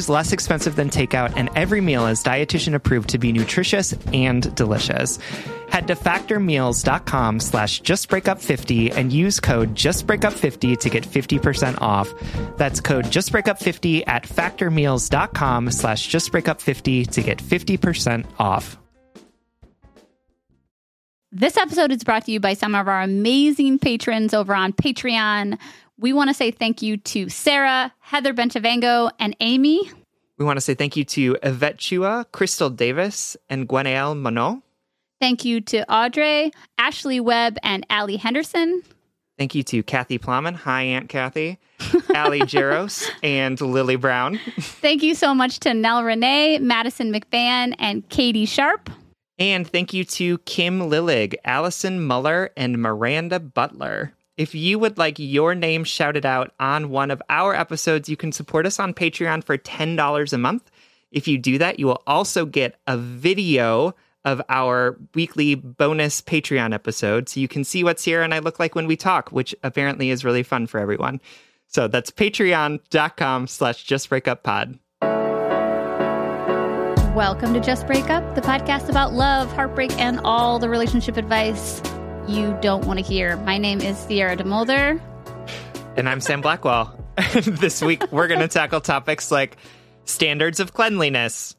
is less expensive than takeout, and every meal is dietitian approved to be nutritious and delicious. Head to factormeals.com slash justbreakup50 and use code justbreakup50 to get 50% off. That's code justbreakup50 at factormeals.com slash justbreakup50 to get 50% off. This episode is brought to you by some of our amazing patrons over on Patreon. We want to say thank you to Sarah, Heather Benchavango, and Amy. We want to say thank you to Yvette Chua, Crystal Davis, and Gwenael Monod. Thank you to Audrey, Ashley Webb, and Allie Henderson. Thank you to Kathy Plowman. Hi, Aunt Kathy. Allie Jaros and Lily Brown. Thank you so much to Nell Renee, Madison McBann, and Katie Sharp. And thank you to Kim Lillig, Allison Muller, and Miranda Butler. If you would like your name shouted out on one of our episodes, you can support us on Patreon for $10 a month. If you do that, you will also get a video of our weekly bonus Patreon episode. So you can see what Sierra and I look like when we talk, which apparently is really fun for everyone. So that's patreon.com slash justbreakuppod. Welcome to Just Break Up, the podcast about love, heartbreak, and all the relationship advice you don't want to hear. My name is Sierra DeMulder. And I'm Sam Blackwell. this week, we're going to tackle topics like standards of cleanliness,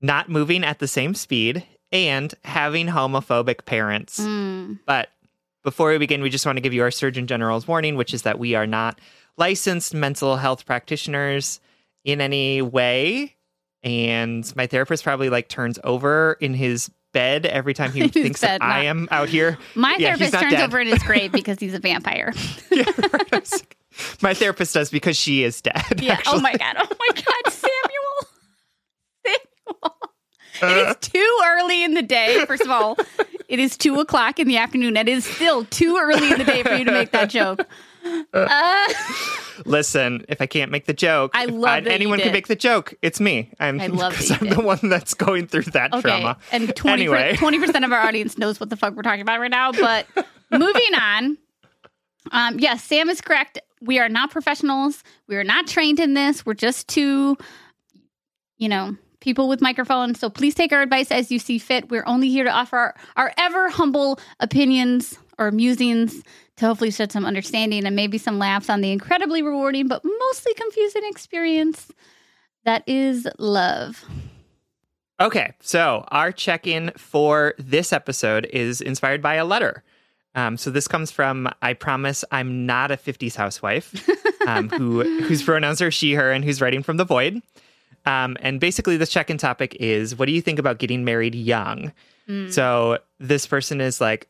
not moving at the same speed, and having homophobic parents. Mm. But before we begin, we just want to give you our Surgeon General's warning, which is that we are not licensed mental health practitioners in any way. And my therapist probably like turns over in his bed every time he thinks bed, that not... I am out here. My yeah, therapist turns dead. over in his grave because he's a vampire. yeah, right. My therapist does because she is dead. Yeah. Actually. Oh my god. Oh my god, Samuel. Samuel. Uh, it is too early in the day. First of all, it is two o'clock in the afternoon. It is still too early in the day for you to make that joke. Uh, Listen, if I can't make the joke, I love that anyone can make the joke. It's me. I'm I love because I'm did. the one that's going through that okay. trauma. And 20 anyway. percent of our audience knows what the fuck we're talking about right now. But moving on. Um, yes, Sam is correct. We are not professionals. We are not trained in this. We're just two, you know, people with microphones. So please take our advice as you see fit. We're only here to offer our, our ever humble opinions or musings to hopefully shed some understanding and maybe some laughs on the incredibly rewarding but mostly confusing experience that is love. Okay, so our check in for this episode is inspired by a letter. Um, so this comes from I promise I'm not a 50s housewife um, who whose pronouns are she her and who's writing from the void. Um, and basically, this check in topic is what do you think about getting married young? Mm. So this person is like,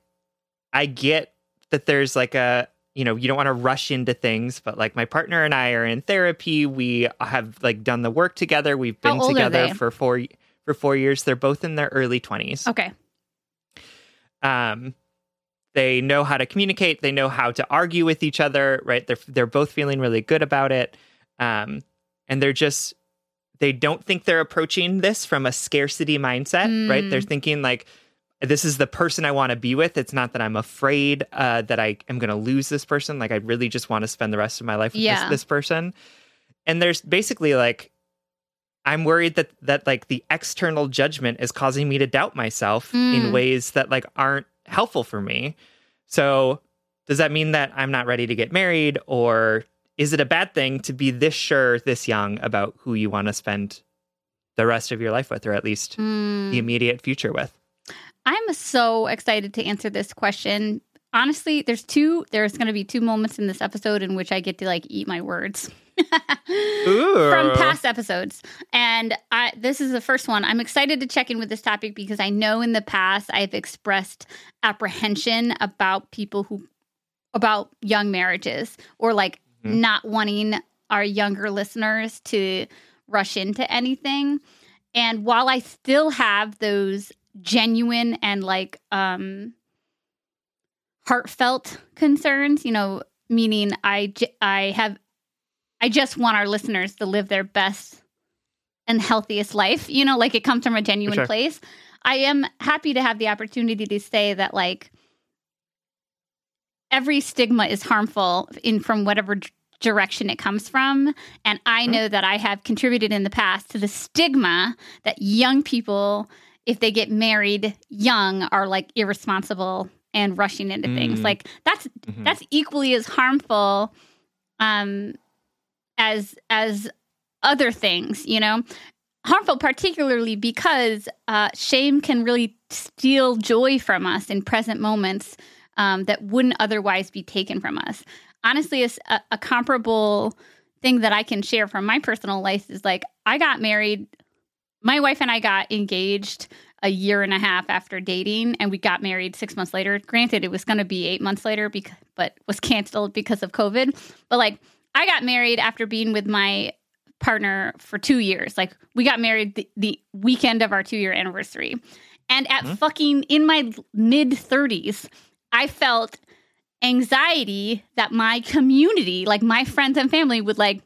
I get that there's like a you know, you don't want to rush into things, but like my partner and I are in therapy. We have like done the work together. We've been together for four for four years. They're both in their early twenties. Okay. Um, they know how to communicate. They know how to argue with each other. Right? They're they're both feeling really good about it. Um, and they're just they don't think they're approaching this from a scarcity mindset. Right? Mm. They're thinking like this is the person I want to be with. It's not that I'm afraid uh, that I am going to lose this person. Like I really just want to spend the rest of my life with Yeah. this, this person. And there's basically like I'm worried that that like the external judgment is causing me to doubt myself in Mm. ways that like aren't helpful for me. So does that mean that I'm not ready to get married or is it a bad thing to be this sure this young about who you want to spend the rest of your life with or at least Mm. the immediate future with? I'm so excited to answer this question. Honestly, there's two there's going to be two moments in this episode in which I get to like eat my words. From past episodes. And I this is the first one. I'm excited to check in with this topic because I know in the past I've expressed apprehension about people who about young marriages or like Mhm. not wanting our younger listeners to rush into anything. And while I still have those genuine and like um heartfelt concerns, you know, meaning I j- I have I just want our listeners to live their best and healthiest life, you know, like it comes from a genuine sure. place. I am happy to have the opportunity to say that like every stigma is harmful in from whatever d- direction it comes from and i Mhm. know that i have contributed in the past to the stigma that young people if they get married young are like irresponsible and rushing into things Mm. like that's Mhm. that's equally as harmful um as as other things you know harmful particularly because uh, shame can really steal joy from us in present moments um, that wouldn't otherwise be taken from us honestly a- a comparable thing that i can share from my personal life is like i got married my wife and i got engaged a year and a half after dating and we got married six months later. Granted it was going to be eight months later because but was canceled because of covid. But like i got married after being with my partner for two years. Like we got married the, the weekend of our two year anniversary. And at Mhm. fucking in my mid 30s i felt anxiety that my community like my friends and family would like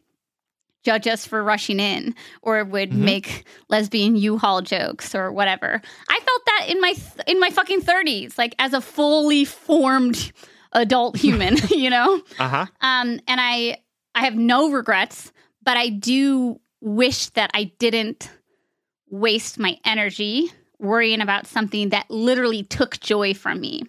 judge us for rushing in or would Mhm. make lesbian U-Haul jokes or whatever. I felt that in my th- in my fucking 30s like as a fully formed adult human, you know? Uh-huh. Um and I I have no regrets, but I do wish that I didn't waste my energy worrying about something that literally took joy from me.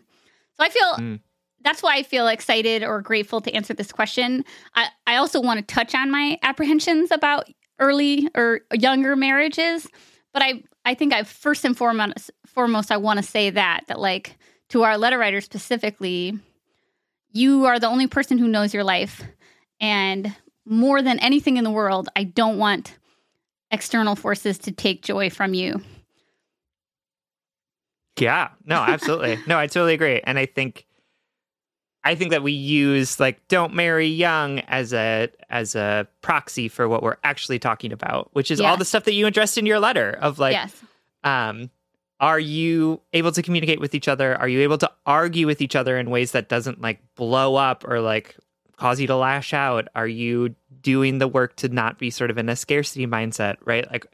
So I feel Mm. That's why I feel excited or grateful to answer this question. I, I also want to touch on my apprehensions about early or younger marriages, but I I think I first and foremost foremost I want to say that that like to our letter writer specifically, you are the only person who knows your life, and more than anything in the world, I don't want external forces to take joy from you. Yeah. No, absolutely. no, I totally agree. And I think I think that we use like don't marry young as a as a proxy for what we're actually talking about, which is all the stuff that you addressed in your letter of like yes. um are you able to communicate with each other? Are you able to argue with each other in ways that doesn't like blow up or like cause you to lash out? Are you doing the work to not be sort of in a scarcity mindset, right? Like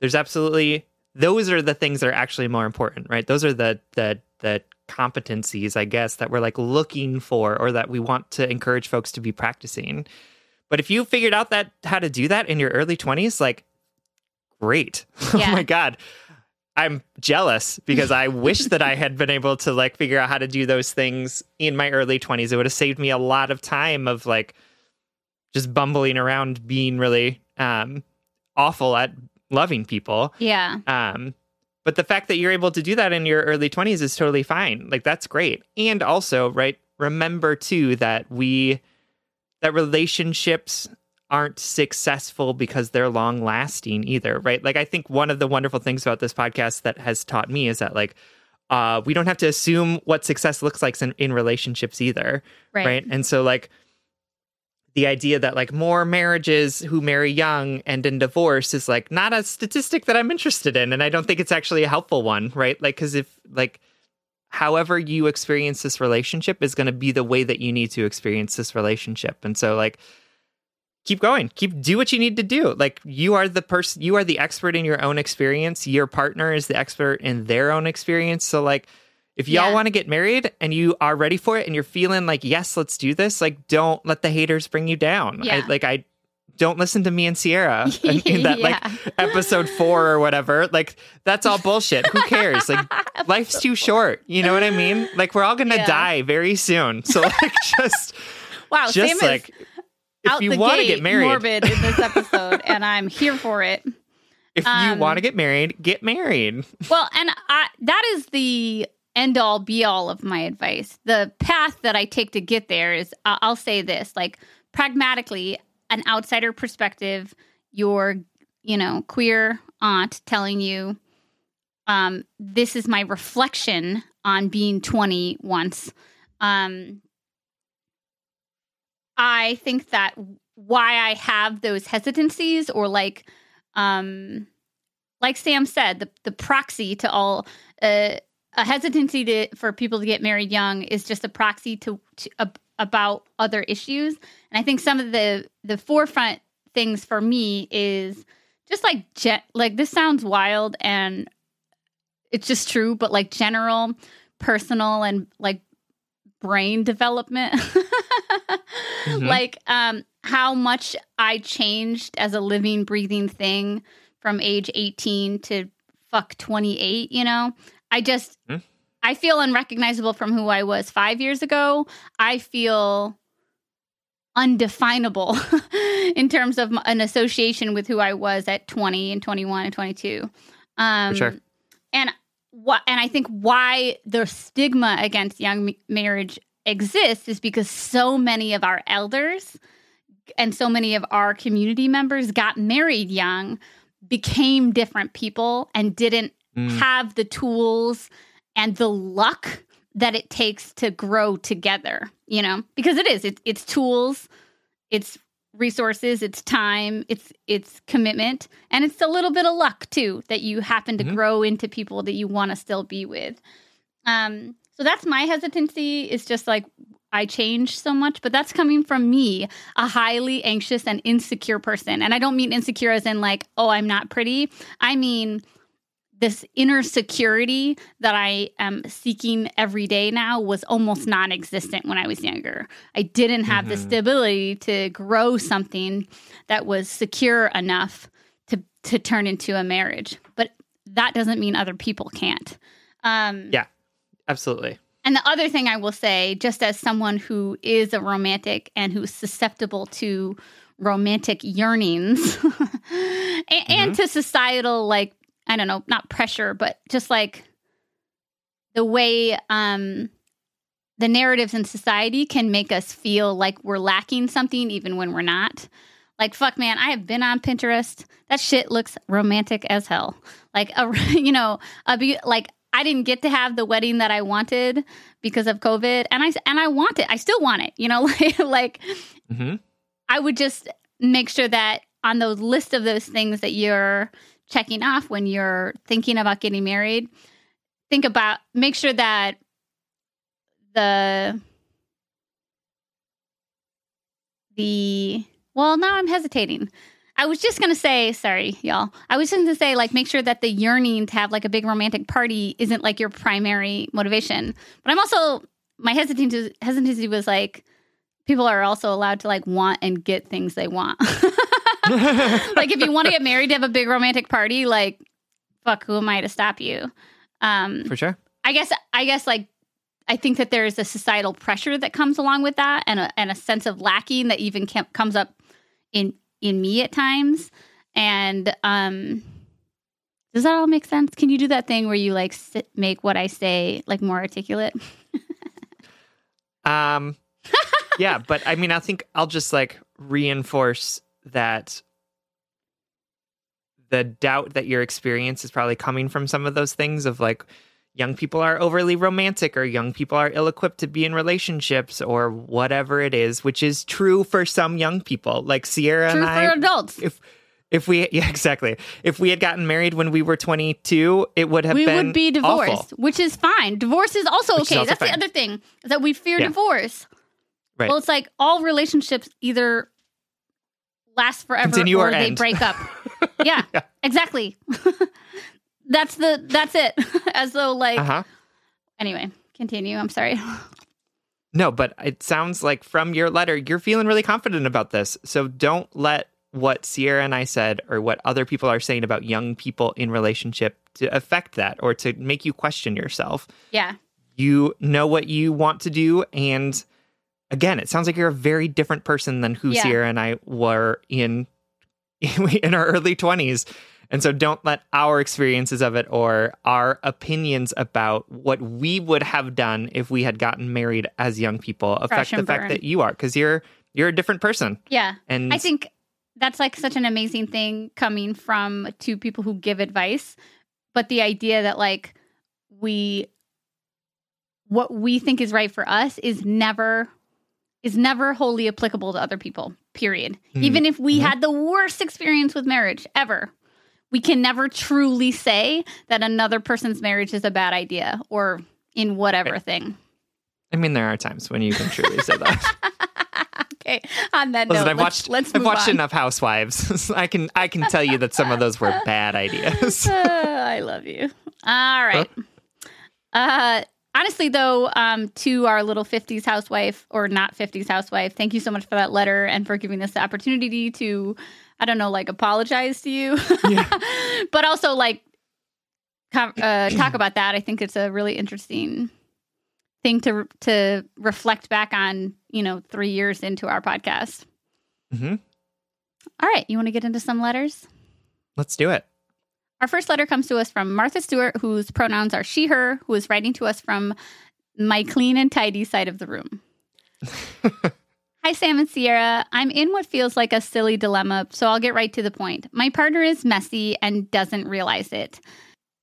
there's absolutely those are the things that are actually more important, right? Those are the the the competencies, I guess, that we're like looking for or that we want to encourage folks to be practicing. But if you figured out that how to do that in your early 20s, like great. Yeah. oh my god. I'm jealous because I wish that I had been able to like figure out how to do those things in my early 20s. It would have saved me a lot of time of like just bumbling around being really um awful at loving people. Yeah. Um, but the fact that you're able to do that in your early 20s is totally fine. Like that's great. And also, right, remember too that we that relationships aren't successful because they're long lasting either, right? Like I think one of the wonderful things about this podcast that has taught me is that like uh, we don't have to assume what success looks like in, in relationships either. Right. right? And so, like, the idea that like more marriages who marry young end in divorce is like not a statistic that I'm interested in. And I don't think it's actually a helpful one, right? Like, because if like, however you experience this relationship is going to be the way that you need to experience this relationship. And so, like, keep going keep do what you need to do like you are the person you are the expert in your own experience your partner is the expert in their own experience so like if y'all Yeah. want to get married and you are ready for it and you're feeling like yes let's do this like don't let the haters bring you down Yeah. I, like i don't listen to me and sierra in, that like episode four or whatever like that's all bullshit who cares like life's too short you know what i mean like we're all gonna Yeah. die very soon so like just Wow, just like if you want to get married morbid in this episode, and I'm here for it. if you Um, want to get married, get married. Well, and I, that is the end all be all of my advice. The path that I take to get there is I- I'll say this like pragmatically, an outsider perspective, your, you know, queer aunt telling you, um, this is my reflection on being 20 once. Um, I think that why I have those hesitancies or like, um, like Sam said, the the proxy to all uh, a hesitancy to for people to get married young is just a proxy to, to ab- about other issues. And I think some of the the forefront things for me is just like ge- like this sounds wild and it's just true, but like general personal and like brain development. Mhm. Like um how much I changed as a living breathing thing from age 18 to fuck 28, you know? I just Hmm. I feel unrecognizable from who I was 5 years ago. I feel undefinable in terms of an association with who I was at 20 and 21 and 22. Um sure. and what and I think why the stigma against young ma- marriage exists is because so many of our elders and so many of our community members got married young, became different people, and didn't Mm. have the tools and the luck that it takes to grow together, you know? Because it is, it's, it's tools, it's resources, it's time, it's it's commitment, and it's a little bit of luck too that you happen to Mhm. grow into people that you want to still be with. Um so that's my hesitancy is just like I change so much, but that's coming from me, a highly anxious and insecure person. And I don't mean insecure as in like, oh, I'm not pretty. I mean this inner security that I am seeking every day now was almost non existent when I was younger. I didn't have the Mhm. stability to grow something that was secure enough to, to turn into a marriage. But that doesn't mean other people can't. Um, Yeah. Absolutely. and the other thing I will say, just as someone who is a romantic and who's susceptible to romantic yearnings and, and to societal, like, I don't know, not pressure, but just like the way um, the narratives in society can make us feel like we're lacking something even when we're not. Like, fuck, man, I have been on Pinterest. That shit looks romantic as hell. Like, a, you know, a be- like I didn't get to have the wedding that I wanted because of COVID, and I and I want it. I still want it. You know, like like hmm I would just make sure that on the list of those things that you're checking off when you're thinking about getting married, think about make sure that the the well now I'm hesitating. I was just gonna say, sorry, y'all. I was just gonna say, like, make sure that the yearning to have like a big romantic party isn't like your primary motivation. But I'm also my hesitancy hesitancy was like people are also allowed to like want and get things they want. like if you want to get married to have a big romantic party, like fuck, who am I to stop you? Um, For sure. I guess I guess like I think that there is a societal pressure that comes along with that, and a and a sense of lacking that even can, comes up in in me at times. And um, does that all make sense? Can you do that thing where you like sit, make what I say like more articulate? Um, yeah, but I mean, I think I'll just like reinforce that the doubt that your experience is probably coming from some of those things of like young people are overly romantic or young people are ill equipped to be in relationships or whatever it is, which is true for some young people. Like Sierra True and I for adults. if if we yeah exactly if we had gotten married when we were 22 it would have we been would be divorced, awful. which is fine. Divorce is also Which is okay. also That's fine. the other thing is that we fear Yeah. divorce. Right. Well, it's like all relationships either last forever Continue or or they break up. yeah, exactly. that's the that's it. As though like uh-huh anyway, continue. I'm sorry. no but it sounds like from your letter you're feeling really confident about this so don't let what sierra and i said or what other people are saying about young people in relationship to affect that or to make you question yourself Yeah. you know what you want to do and again it sounds like you're a very different person than who Yeah. sierra and i were in in our early 20s and so don't let our experiences of it or our opinions about what we would have done if we had gotten married as young people affect the and fact that you are because you're you're a different person Yeah. and I think that's like such an amazing thing coming from two people who give advice. But the idea that like we what we think is right for us is never is never wholly applicable to other people. Period. Hmm. Even if we Mhm. had the worst experience with marriage ever, we can never truly say that another person's marriage is a bad idea or in whatever Right. thing. i mean there are times when you can truly say that okay. On that Listen, note, I've let's, watched let's I've watched on. enough Housewives. I can I can tell you that some of those were bad ideas. Uh, I love you. All right. Uh, honestly, though, um, to our little 50s housewife or not 50s housewife, thank you so much for that letter and for giving us the opportunity to, I don't know, like apologize to you, but also like com- uh, talk about that. I think it's a really interesting thing to to reflect back on. You know, three years into our podcast. hmm All right, you want to get into some letters? Let's do it. Our first letter comes to us from Martha Stewart, whose pronouns are she, her, who is writing to us from my clean and tidy side of the room. Hi, Sam and Sierra. I'm in what feels like a silly dilemma, so I'll get right to the point. My partner is messy and doesn't realize it.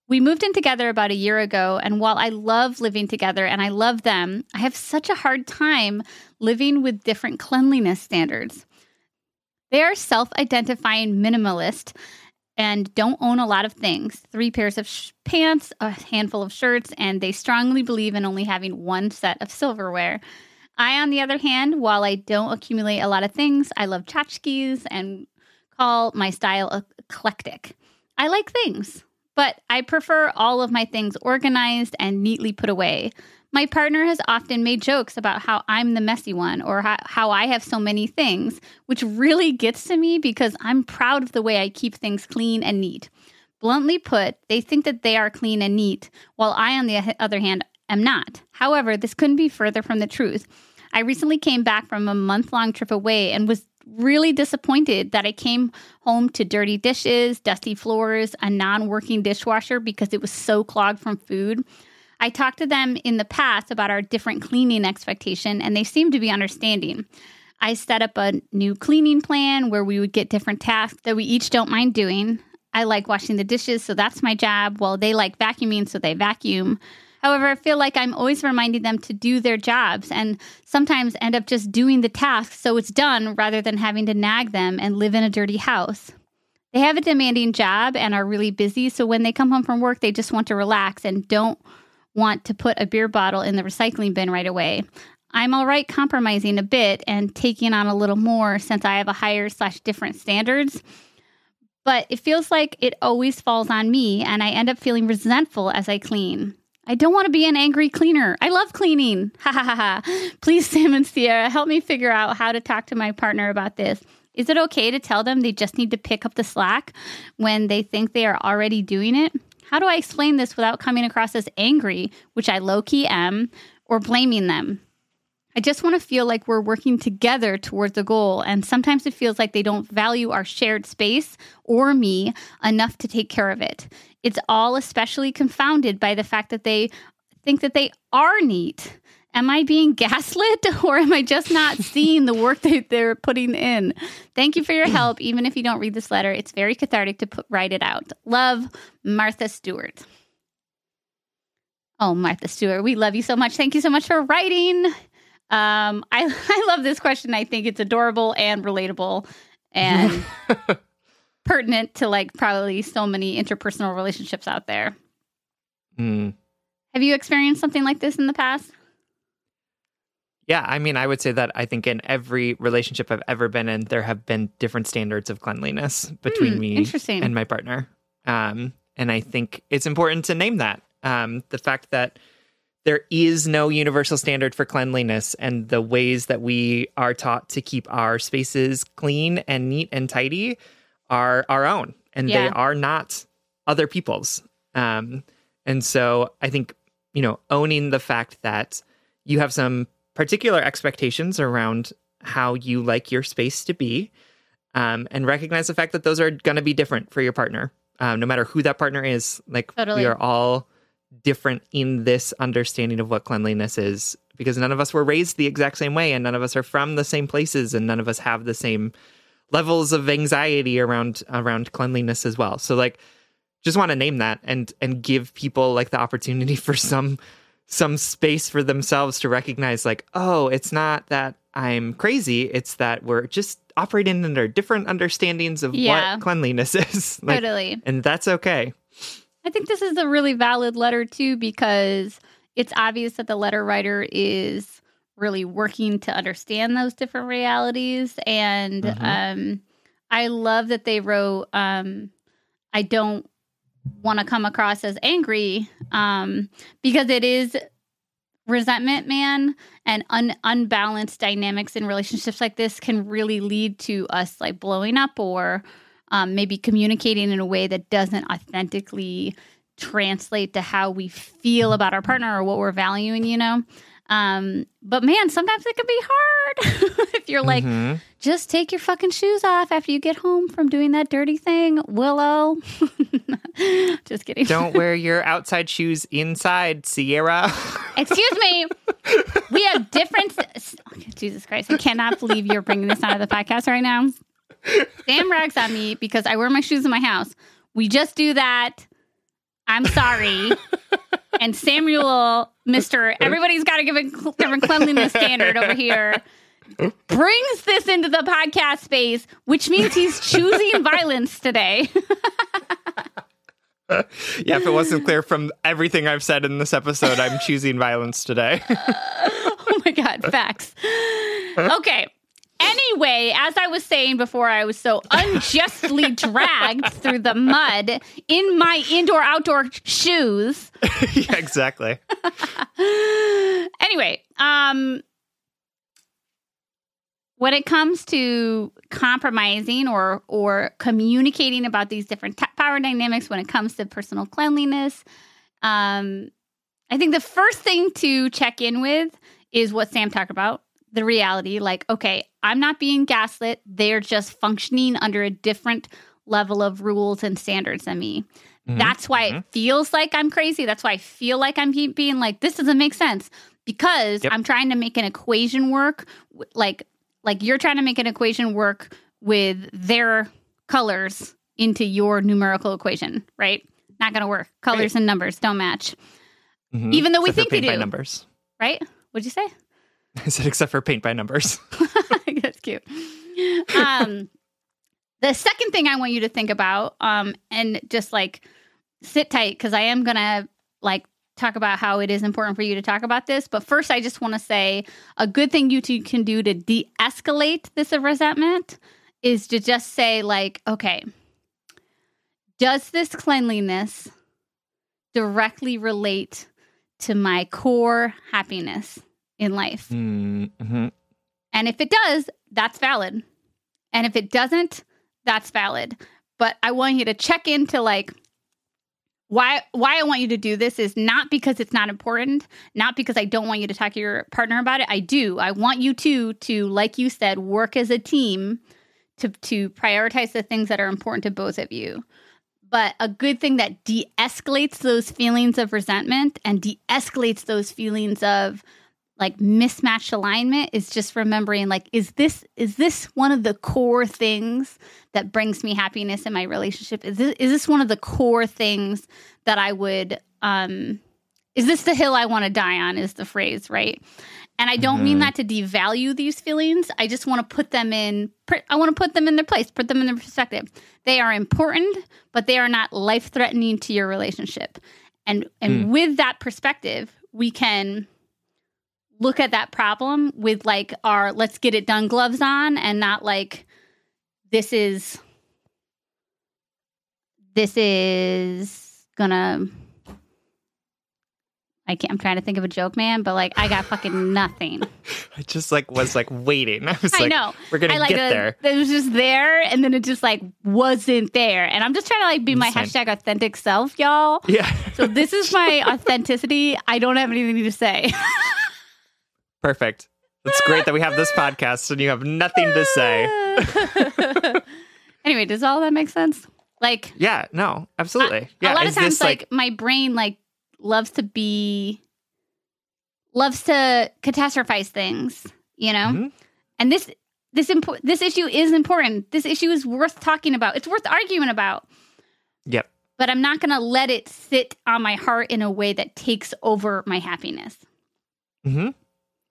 We moved in together about a year ago, and while I love living together and I love them, I have such a hard time living with different cleanliness standards. They are self identifying minimalist and don't own a lot of things three pairs of sh- pants, a handful of shirts, and they strongly believe in only having one set of silverware. I, on the other hand, while I don't accumulate a lot of things, I love tchotchkes and call my style eclectic. I like things, but I prefer all of my things organized and neatly put away. My partner has often made jokes about how I'm the messy one or how, how I have so many things, which really gets to me because I'm proud of the way I keep things clean and neat. Bluntly put, they think that they are clean and neat, while I, on the other hand, am not. However, this couldn't be further from the truth. I recently came back from a month long trip away and was really disappointed that I came home to dirty dishes, dusty floors, a non working dishwasher because it was so clogged from food. I talked to them in the past about our different cleaning expectation, and they seemed to be understanding. I set up a new cleaning plan where we would get different tasks that we each don't mind doing. I like washing the dishes, so that's my job, while they like vacuuming, so they vacuum. However, I feel like I'm always reminding them to do their jobs and sometimes end up just doing the task so it's done rather than having to nag them and live in a dirty house. They have a demanding job and are really busy, so when they come home from work, they just want to relax and don't want to put a beer bottle in the recycling bin right away. I'm all right compromising a bit and taking on a little more since I have a higher slash different standards. But it feels like it always falls on me, and I end up feeling resentful as I clean. I don't want to be an angry cleaner. I love cleaning. Ha ha ha ha. Please, Sam and Sierra, help me figure out how to talk to my partner about this. Is it okay to tell them they just need to pick up the slack when they think they are already doing it? How do I explain this without coming across as angry, which I low key am, or blaming them? I just want to feel like we're working together towards a goal, and sometimes it feels like they don't value our shared space or me enough to take care of it. It's all especially confounded by the fact that they think that they are neat. Am I being gaslit or am I just not seeing the work that they're putting in? Thank you for your help. Even if you don't read this letter, it's very cathartic to put, write it out. Love, Martha Stewart. Oh, Martha Stewart, we love you so much. Thank you so much for writing. Um, I I love this question. I think it's adorable and relatable and pertinent to like probably so many interpersonal relationships out there. Mm. Have you experienced something like this in the past? Yeah, I mean, I would say that I think in every relationship I've ever been in, there have been different standards of cleanliness between Hmm, me interesting. and my partner. Um, and I think it's important to name that. Um, the fact that there is no universal standard for cleanliness and the ways that we are taught to keep our spaces clean and neat and tidy are our own and Yeah. they are not other people's. Um, and so I think, you know, owning the fact that you have some particular expectations around how you like your space to be um, and recognize the fact that those are going to be different for your partner um, no matter who that partner is like Totally. we are all different in this understanding of what cleanliness is because none of us were raised the exact same way and none of us are from the same places and none of us have the same levels of anxiety around around cleanliness as well so like just want to name that and and give people like the opportunity for some some space for themselves to recognize like oh it's not that i'm crazy it's that we're just operating under different understandings of Yeah. what cleanliness is like, totally. and that's okay I think this is a really valid letter too because it's obvious that the letter writer is really working to understand those different realities and Mhm. um I love that they wrote um I don't want to come across as angry um because it is resentment man and un- unbalanced dynamics in relationships like this can really lead to us like blowing up or um, maybe communicating in a way that doesn't authentically translate to how we feel about our partner or what we're valuing you know um, but man sometimes it can be hard if you're like Mhm. just take your fucking shoes off after you get home from doing that dirty thing willow just kidding don't wear your outside shoes inside sierra Excuse me. We have different. Jesus Christ! I cannot believe you're bringing this out of the podcast right now. Sam rags on me because I wear my shoes in my house. We just do that. I'm sorry. And Samuel, Mister, everybody's got to give a cl- different cleanliness standard over here. Brings this into the podcast space, which means he's choosing violence today. yeah if it wasn't clear from everything i've said in this episode i'm choosing violence today oh my god facts okay anyway as i was saying before i was so unjustly dragged through the mud in my indoor outdoor shoes. Yeah exactly. Anyway um when it comes to compromising or or communicating about these different t- power dynamics when it comes to personal cleanliness um i think the first thing to check in with is what sam talked about the reality like okay i'm not being gaslit. They're just functioning under a different level of rules and standards than me. Mhm. that's why it feels like i'm crazy. That's why i feel like i'm being like this doesn't make sense. Because Yep. i'm trying to make an equation work like like you're trying to make an equation work with their colors into your numerical equation right? Not gonna work. Colors Right. and numbers don't match. Mhm. Even though we Except think they paint by do. numbers. Right? What'd you say? I said except for paint by numbers That's cute. Um, the second thing I want you to think about, um, and just like sit tight because I am gonna like talk about how it is important for you to talk about this. But first, I just want to say a good thing you two can do to de-escalate this resentment is to just say like, okay, does this cleanliness directly relate to my core happiness in life? mm-hmm. And if it does, that's valid. And if it doesn't, that's valid. But I want you to check into like why why I want you to do this is not because it's not important, not because I don't want you to talk to your partner about it. I do. I want you to to like you said work as a team to to prioritize the things that are important to both of you. But a good thing that de-escalates those feelings of resentment and de-escalates those feelings of like mismatched alignment is just remembering like is this is this one of the core things that brings me happiness in my relationship is this is this one of the core things that i would um is this the hill I want to die on? Is the phrase, right? And I don't mean Mhm. that to devalue these feelings. I just want to put them in, I want to put them in their place, put them in their perspective. They are important, but they are not life threatening to your relationship. And, and with that perspective, we can look at that problem with like our let's get it done gloves on and not like this is this is gonna I can't I'm trying to think of a joke, man, but like I got fucking nothing. I just like was like waiting. I was I like, know. we're gonna I like get the- there. It was just there and then it just like wasn't there. And I'm just trying to like be my hashtag authentic self, y'all. Yeah, So this is my authenticity. I don't have anything to say. Perfect. It's great that we have this podcast and you have nothing to say. anyway, does all that make sense? Like Yeah, no, absolutely. a Yeah, lot of times this like, my brain like loves to be loves to catastrophize things you know Mhm. and this this impo- this issue is important this issue is worth talking about it's worth arguing about Yep. but i'm not going to let it sit on my heart in a way that takes over my happiness hmm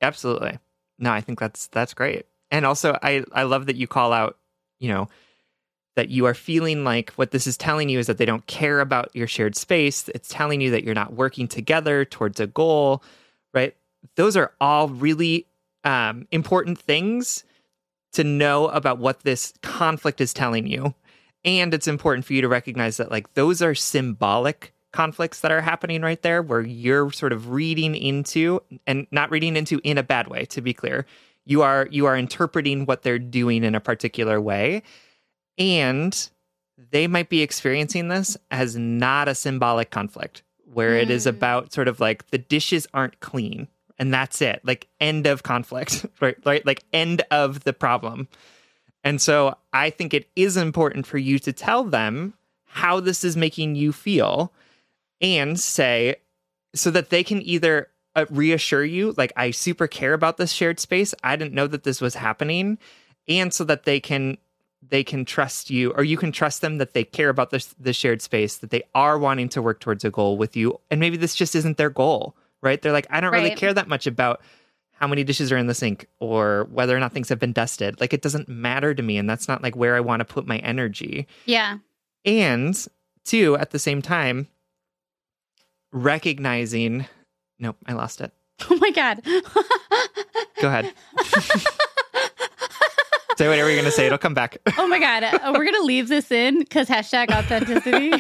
Absolutely. No, I think that's that's great. And also I I love that you call out, you know, that you are feeling like what this is telling you is that they don't care about your shared space. It's telling you that you're not working together towards a goal, right? Those are all really um, important things to know about what this conflict is telling you. And it's important for you to recognize that, like, those are symbolic conflicts that are happening right there, where you're sort of reading into and not reading into in a bad way, to be clear. You are you are interpreting what they're doing in a particular way. And they might be experiencing this as not a symbolic conflict, where it is Mm. about sort of like the dishes aren't clean and that's it. Like end of conflict, right? Right? Like end of the problem. And so I think it is important for you to tell them how this is making you feel and say so that they can either uh, reassure you like I super care about this shared space. I didn't know that this was happening. And so that they can they can trust you or you can trust them that they care about this the shared space that they are wanting to work towards a goal with you. And maybe this just isn't their goal right? They're like i don't really care that much about how many dishes are in the sink or whether or not things have been dusted. Like it doesn't matter to me and that's not like where i want to put my energy. Yeah. And two at the same time recognizing nope i lost it. Oh my god. Go ahead. Say whatever you're gonna say it'll come back. Oh my god. Uh, we're gonna leave this in because hashtag authenticity.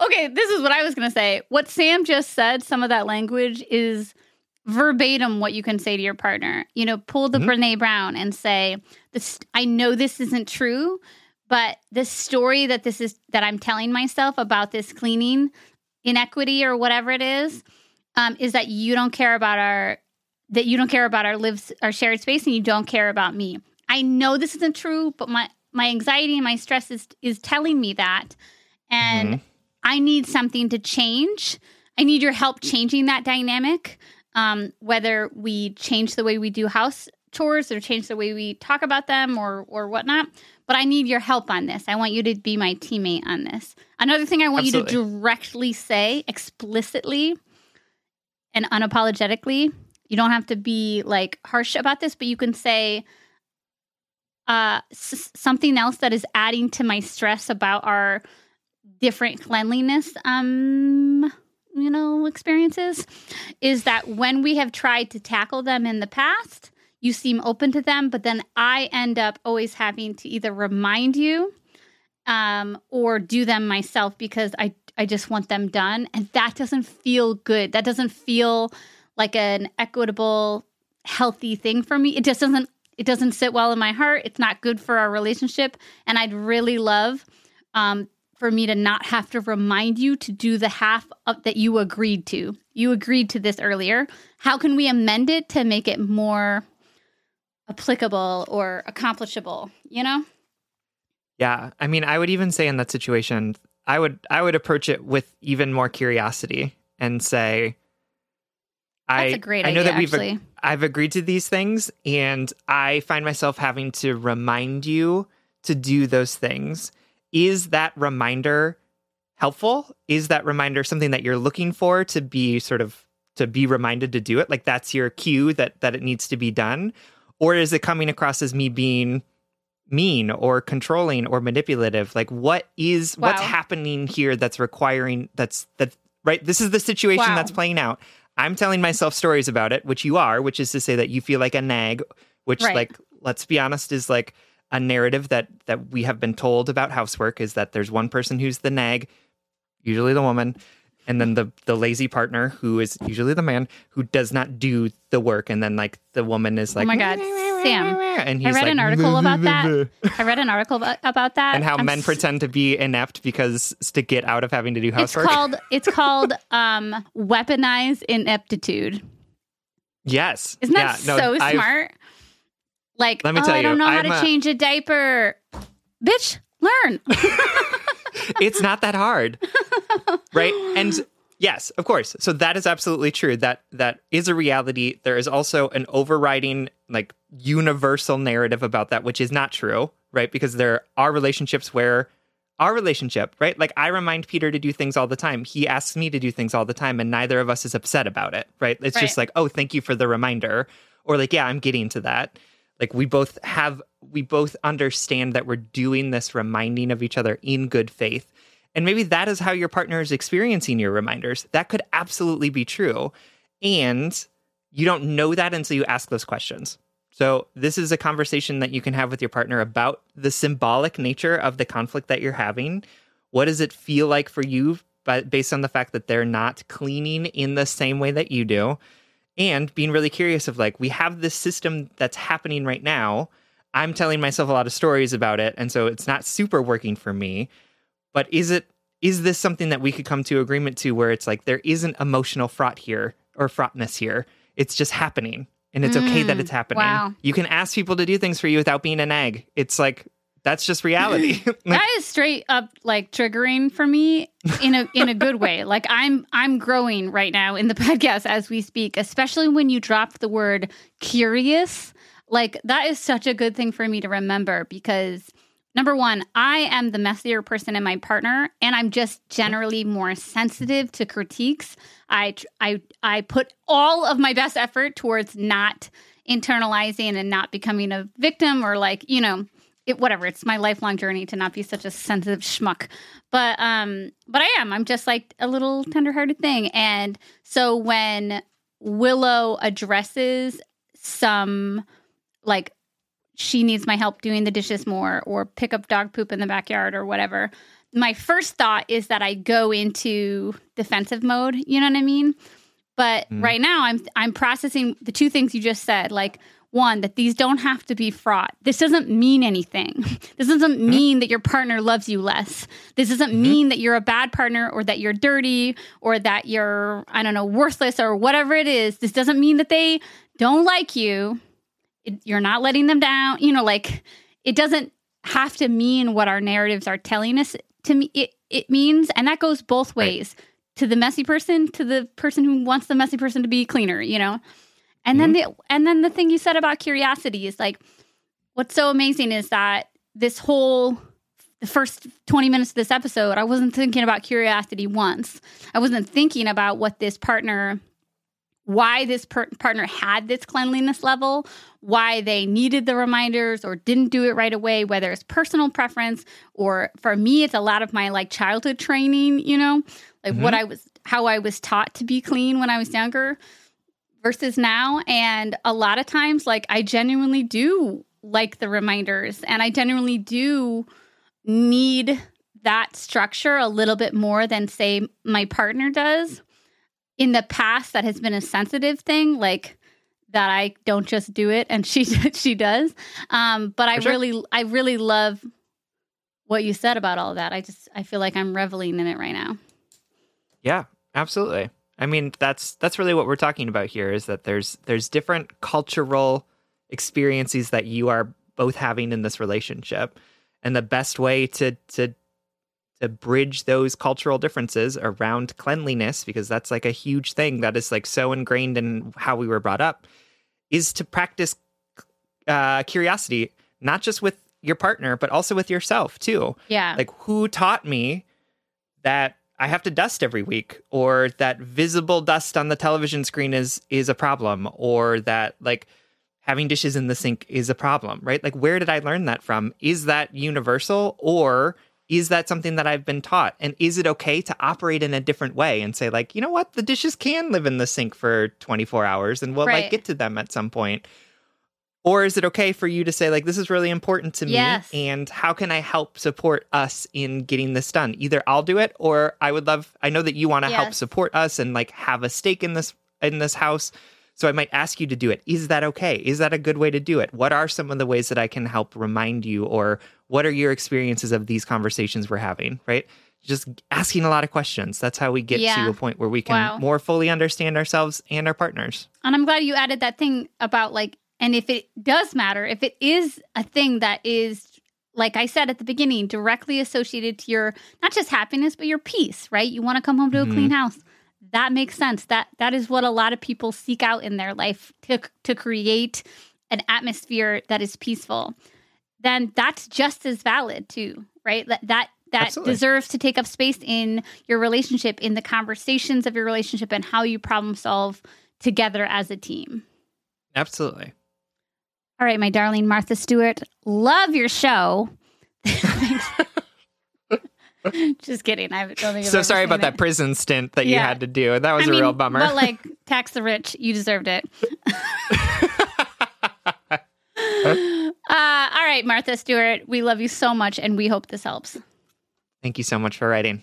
Okay this is what i was gonna say. What sam just said some of that language is verbatim what you can say to your partner. You know pull the Mhm. brene brown and say this i know this isn't true but the story that this is that i'm telling myself about this cleaning inequity or whatever it is um, is that you don't care about our that you don't care about our lives our shared space and you don't care about me. I know this isn't true but my my anxiety and my stress is is telling me that. And Mhm. i need something to change. I need your help changing that dynamic um, whether we change the way we do house chores or change the way we talk about them or or whatnot but i need your help on this. I want you to be my teammate on this. Another thing i want you to directly say explicitly and unapologetically you don't have to be like harsh about this but you can say uh s- something else that is adding to my stress about our different cleanliness um you know experiences is that when we have tried to tackle them in the past you seem open to them but then i end up always having to either remind you um or do them myself because i i just want them done. And that doesn't feel good. That doesn't feel like an equitable healthy thing for me. It just doesn't it doesn't sit well in my heart. It's not good for our relationship. And i'd really love um for me to not have to remind you to do the half of, that you agreed to. You agreed to this earlier. How can we amend it to make it more applicable or accomplishable you know Yeah, I mean, I would even say in that situation, I would I would approach it with even more curiosity and say, that's I a great I know idea that we've actually I've agreed to these things, and I find myself having to remind you to do those things. Is that reminder helpful? Is that reminder something that you're looking for to be sort of to be reminded to do it? Like that's your cue that that it needs to be done? Or is it coming across as me being mean or controlling or manipulative? Like what is what's happening here that's requiring that's that right? This is the situation Wow. that's playing out. I'm telling myself stories about it, which you are, which is to say that you feel like a nag, which Right. like let's be honest is like a narrative that that we have been told about housework is that there's one person who's the nag, usually the woman, and then the the lazy partner who is usually the man who does not do the work and then like the woman is like oh my God, Sam. and he's I read like, an article about that. I read an article about, that. and how I'm men s- pretend to be inept because to get out of having to do housework It's called it's called um weaponized ineptitude. yes, Isn't that Yeah, so smart? Like, Let me oh, tell I don't know how I'm to a- change a diaper. Bitch, learn. it's not that hard right? And yes of course. So that is absolutely true. That that is a reality. There is also an overriding like universal narrative about that which is not true right? Because there are relationships where our relationship right? Like i remind peter to do things all the time. He asks me to do things all the time and neither of us is upset about it right? It's just like oh thank you for the reminder. Or like yeah i'm getting to that. Like we both have we both understand that we're doing this reminding of each other in good faith and maybe that is how your partner is experiencing your reminders. That could absolutely be true. And you don't know that until you ask those questions. So this is a conversation that you can have with your partner about the symbolic nature of the conflict that you're having. What does it feel like for you but based on the fact that they're not cleaning in the same way that you do? And being really curious of like we have this system that's happening right now. I'm telling myself a lot of stories about it. And so it's not super working for me but is it is this something that we could come to agreement to where it's like there isn't emotional fraught here or fraughtness here it's just happening and it's okay that Mm, it's happening wow. you can ask people to do things for you without being a nag it's like that's just reality Like, that is straight up like triggering for me in a in a good way. Like I'm I'm growing right now in the podcast as we speak, especially when you drop the word curious. Like that is such a good thing for me to remember because number one, I am the messier person in my partner, and I'm just generally more sensitive to critiques. I I I put all of my best effort towards not internalizing and not becoming a victim or like you know it whatever. It's my lifelong journey to not be such a sensitive schmuck. But um but i am. I'm just like a little tenderhearted thing. And so when willow addresses some like she needs my help doing the dishes more or pick up dog poop in the backyard or whatever. My first thought is that i go into defensive mode you know what i mean? But Mm. right now i'm i'm processing the two things you just said like one that these don't have to be fraught. This doesn't mean anything. This doesn't mean that your partner loves you less. This doesn't mean that you're a bad partner or that you're dirty or that you're i don't know worthless or whatever it is. This doesn't mean that they don't like you you're not letting them down you know like it doesn't have to mean what our narratives are telling us to me it, it means and that goes both Right. ways to the messy person to the person who wants the messy person to be cleaner you know? And then mm-hmm. the and then the thing you said about curiosity is like what's so amazing is that this whole the first 20 minutes of this episode i wasn't thinking about curiosity once. I wasn't thinking about what this partner why this per- partner had this cleanliness level, why they needed the reminders or didn't do it right away, whether it's personal preference or for me, it's a lot of my like childhood training, you know, like what mm-hmm. I was, how I was taught to be clean when I was younger versus now. And a lot of times, like, I genuinely do like the reminders and I genuinely do need that structure a little bit more than, say, my partner does in the past that has been a sensitive thing like that I don't just do it and she she does um but I sure. really I really love what you said about all that I just I feel like I'm reveling in it right now Yeah, absolutely. I mean, that's that's really what we're talking about here is that there's there's different cultural experiences that you are both having in this relationship. And the best way to to to bridge those cultural differences around cleanliness because that's like a huge thing that is like so ingrained in how we were brought up is to practice uh curiosity not just with your partner but also with yourself too yeah like who taught me that I have to dust every week or that visible dust on the television screen is is a problem or that like having dishes in the sink is a problem, right? Like where did I learn that from? Is that universal or is that something that I've been taught? And is it okay to operate in a different way and say like, you know what, the dishes can live in the sink for 24 hours and we'll Right. like get to them at some point? Or is it okay for you to say like this is really important to me and how can I help support us in getting this done? Either I'll do it or I would love I know that you want to help support us and like have a stake in this in this house. So I might ask you to do it. Is that okay? Is that a good way to do it? What are some of the ways that I can help remind you or what are your experiences of these conversations we're having, right? Just asking a lot of questions. That's how we get Yeah. to a point where we can Wow. more fully understand ourselves and our partners. And I'm glad you added that thing about like, and if it does matter, if it is a thing that is, like I said at the beginning, directly associated to your not just happiness, but your peace, right? You want to come home to a clean mm-hmm. house. That makes sense. That that is what a lot of people seek out in their life to to create an atmosphere that is peaceful. Then that's just as valid too, right? That that that Absolutely. deserves to take up space in your relationship, in the conversations of your relationship, and how you problem solve together as a team. Absolutely. All right, my darling Martha Stewart, love your show. Just kidding. I don't think So sorry about it. that prison stint that you had to do. That was I a mean, real bummer. But like, tax the rich, you deserved it. uh, all right, Martha Stewart, we love you so much, and we hope this helps. Thank you so much for writing.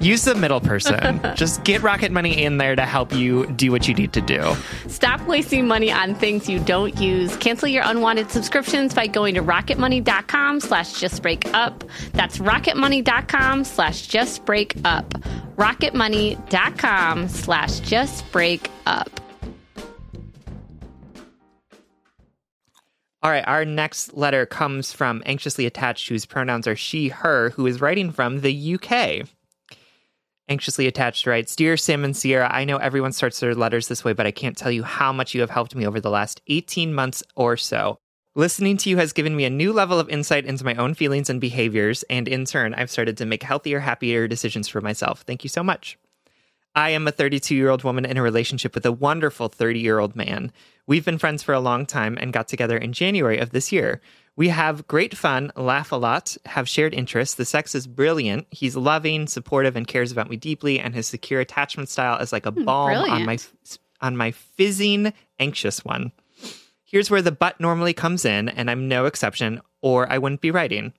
Use the middle person. Just get Rocket Money in there to help you do what you need to do. Stop wasting money on things you don't use. Cancel your unwanted subscriptions by going to rocketmoney.com slash justbreakup. That's rocketmoney.com slash justbreakup. rocketmoney.com slash justbreakup. All right, our next letter comes from Anxiously Attached, whose pronouns are she, her, who is writing from the UK. Anxiously Attached writes Dear Sam and Sierra, I know everyone starts their letters this way, but I can't tell you how much you have helped me over the last 18 months or so. Listening to you has given me a new level of insight into my own feelings and behaviors, and in turn, I've started to make healthier, happier decisions for myself. Thank you so much. I am a 32 year old woman in a relationship with a wonderful 30 year old man. We've been friends for a long time and got together in January of this year. We have great fun, laugh a lot, have shared interests. The sex is brilliant. He's loving, supportive, and cares about me deeply. And his secure attachment style is like a hmm, balm on my on my fizzing, anxious one. Here's where the butt normally comes in, and I'm no exception, or I wouldn't be writing.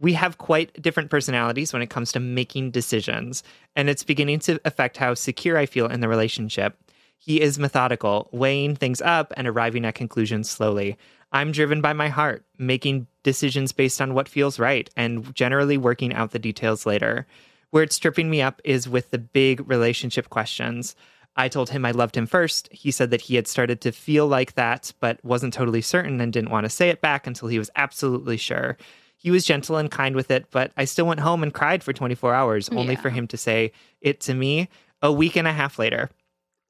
We have quite different personalities when it comes to making decisions, and it's beginning to affect how secure I feel in the relationship. He is methodical, weighing things up and arriving at conclusions slowly. I'm driven by my heart, making decisions based on what feels right and generally working out the details later. Where it's tripping me up is with the big relationship questions. I told him I loved him first. He said that he had started to feel like that, but wasn't totally certain and didn't want to say it back until he was absolutely sure. He was gentle and kind with it, but I still went home and cried for 24 hours, only Yeah. for him to say it to me a week and a half later.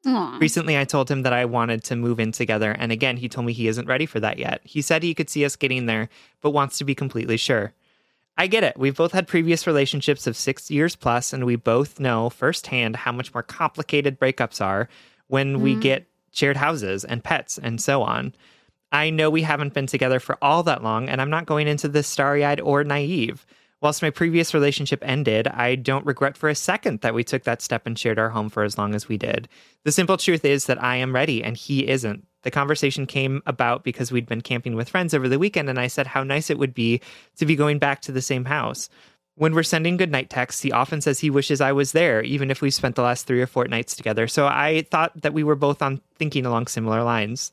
Aw. Recently, I told him that I wanted to move in together, and again, he told me he isn't ready for that yet. He said he could see us getting there, but wants to be completely sure. I get it. We've both had previous relationships of six years plus, and we both know firsthand how much more complicated breakups are when we mm-hmm. get shared houses and pets and so on. I know we haven't been together for all that long, and I'm not going into this starry eyed or naive. Whilst my previous relationship ended, I don't regret for a second that we took that step and shared our home for as long as we did. The simple truth is that I am ready and he isn't. The conversation came about because we'd been camping with friends over the weekend, and I said how nice it would be to be going back to the same house. When we're sending goodnight texts, he often says he wishes I was there, even if we've spent the last three or four nights together. So I thought that we were both on thinking along similar lines.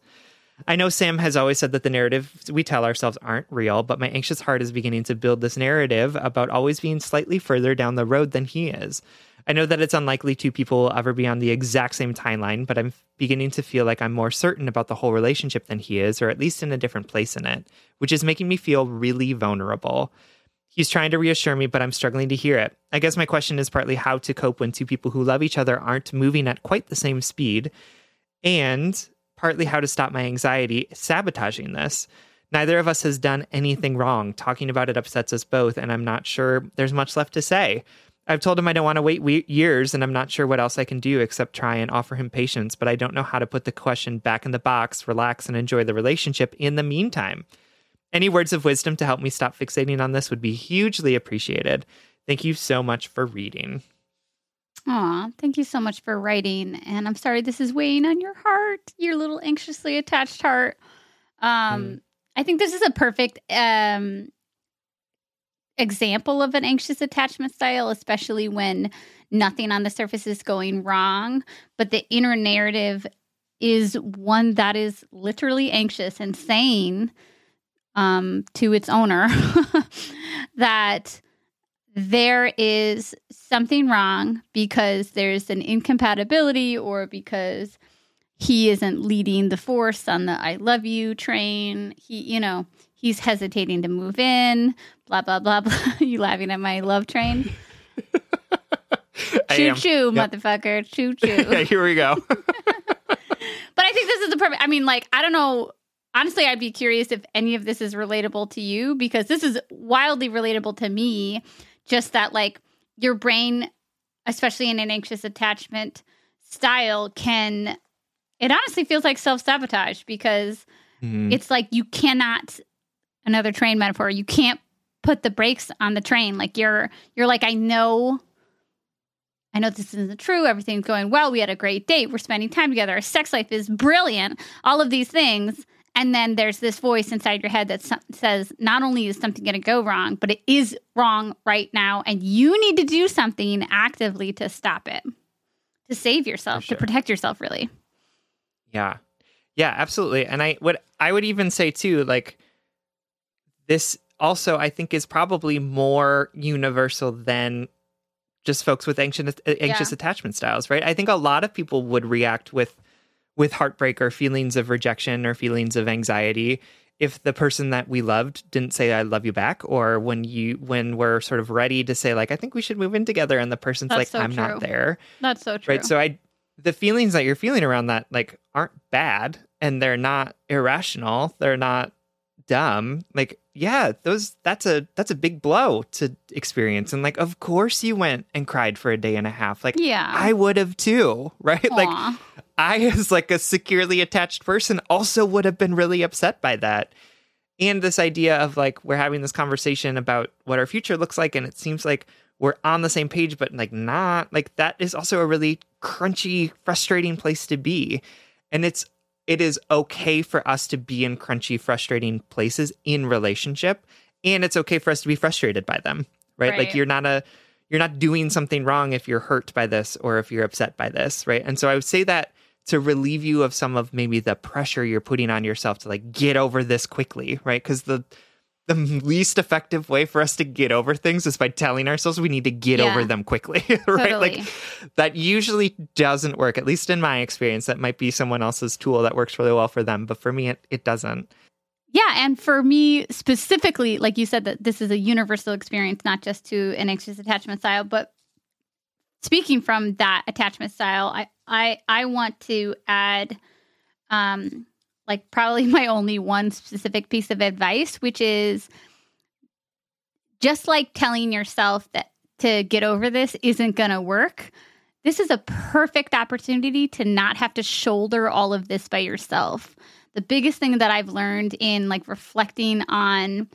I know Sam has always said that the narratives we tell ourselves aren't real, but my anxious heart is beginning to build this narrative about always being slightly further down the road than he is. I know that it's unlikely two people will ever be on the exact same timeline, but I'm beginning to feel like I'm more certain about the whole relationship than he is, or at least in a different place in it, which is making me feel really vulnerable. He's trying to reassure me, but I'm struggling to hear it. I guess my question is partly how to cope when two people who love each other aren't moving at quite the same speed, and partly how to stop my anxiety sabotaging this. Neither of us has done anything wrong. Talking about it upsets us both, and I'm not sure there's much left to say. I've told him I don't want to wait we- years, and I'm not sure what else I can do except try and offer him patience, but I don't know how to put the question back in the box, relax, and enjoy the relationship in the meantime. Any words of wisdom to help me stop fixating on this would be hugely appreciated. Thank you so much for reading. Aw, thank you so much for writing. And I'm sorry this is weighing on your heart, your little anxiously attached heart. Um, Mm. I think this is a perfect um, example of an anxious attachment style, especially when nothing on the surface is going wrong, but the inner narrative is one that is literally anxious and saying um, to its owner that there is something wrong because there's an incompatibility or because he isn't leading the force on the I love you train. He, you know, he's hesitating to move in, blah, blah, blah, blah. you laughing at my love train? Choo choo, Yep. motherfucker. Choo Yeah, choo. here we go. but I think this is the perfect, I mean, like, I don't know. Honestly, I'd be curious if any of this is relatable to you because this is wildly relatable to me. Just that, like, your brain, especially in an anxious attachment style, can, it honestly feels like self sabotage because Mhm. it's like you cannot, another train metaphor, you can't put the brakes on the train. Like, you're, you're like, I know. I know this isn't true. Everything's going well. We had a great date. We're spending time together. Our sex life is brilliant. All of these things. And then there's this voice inside your head that so- says, not only is something going to go wrong, but it is wrong right now. And you need to do something actively to stop it, to save yourself, sure. to protect yourself, really. Yeah. Yeah, absolutely. And I would I would even say too like this also I think is probably more universal than just folks with anxious uh, anxious Yeah. attachment styles, right? I think a lot of people would react with with heartbreak or feelings of rejection or feelings of anxiety if the person that we loved didn't say I love you back or when you when we're sort of ready to say like I think we should move in together and the person's That's like so I'm true. not there. That's so true. Right. So I the feelings that you're feeling around that like aren't bad and they're not irrational. They're not dumb. Like, yeah, those that's a that's a big blow to experience. And like, of course you went and cried for a day and a half. Like yeah. I would have too, right? Like Aw. I as like a securely attached person also would have been really upset by that. And this idea of like we're having this conversation about what our future looks like and it seems like we're on the same page but like not like that is also a really crunchy frustrating place to be. And it's it is okay for us to be in crunchy frustrating places in relationship and it's okay for us to be frustrated by them, right? Like you're not a you're not doing something wrong if you're hurt by this or if you're upset by this, right? And so I would say that to relieve you of some of maybe the pressure you're putting on yourself to like get over this quickly, right? Because the the least effective way for us to get over things is by telling ourselves we need to get Yeah. over them quickly, right? Totally. Like that usually doesn't work, at least in my experience. That might be someone else's tool that works really well for them, but for me, it, it doesn't. Yeah, and for me specifically, like you said, that this is a universal experience, not just to an anxious attachment style, but speaking from that attachment style, I I I want to add, um, like probably my only one specific piece of advice, which is just like telling yourself that to get over this isn't going to work. This is a perfect opportunity to not have to shoulder all of this by yourself the biggest thing that I've learned in like reflecting on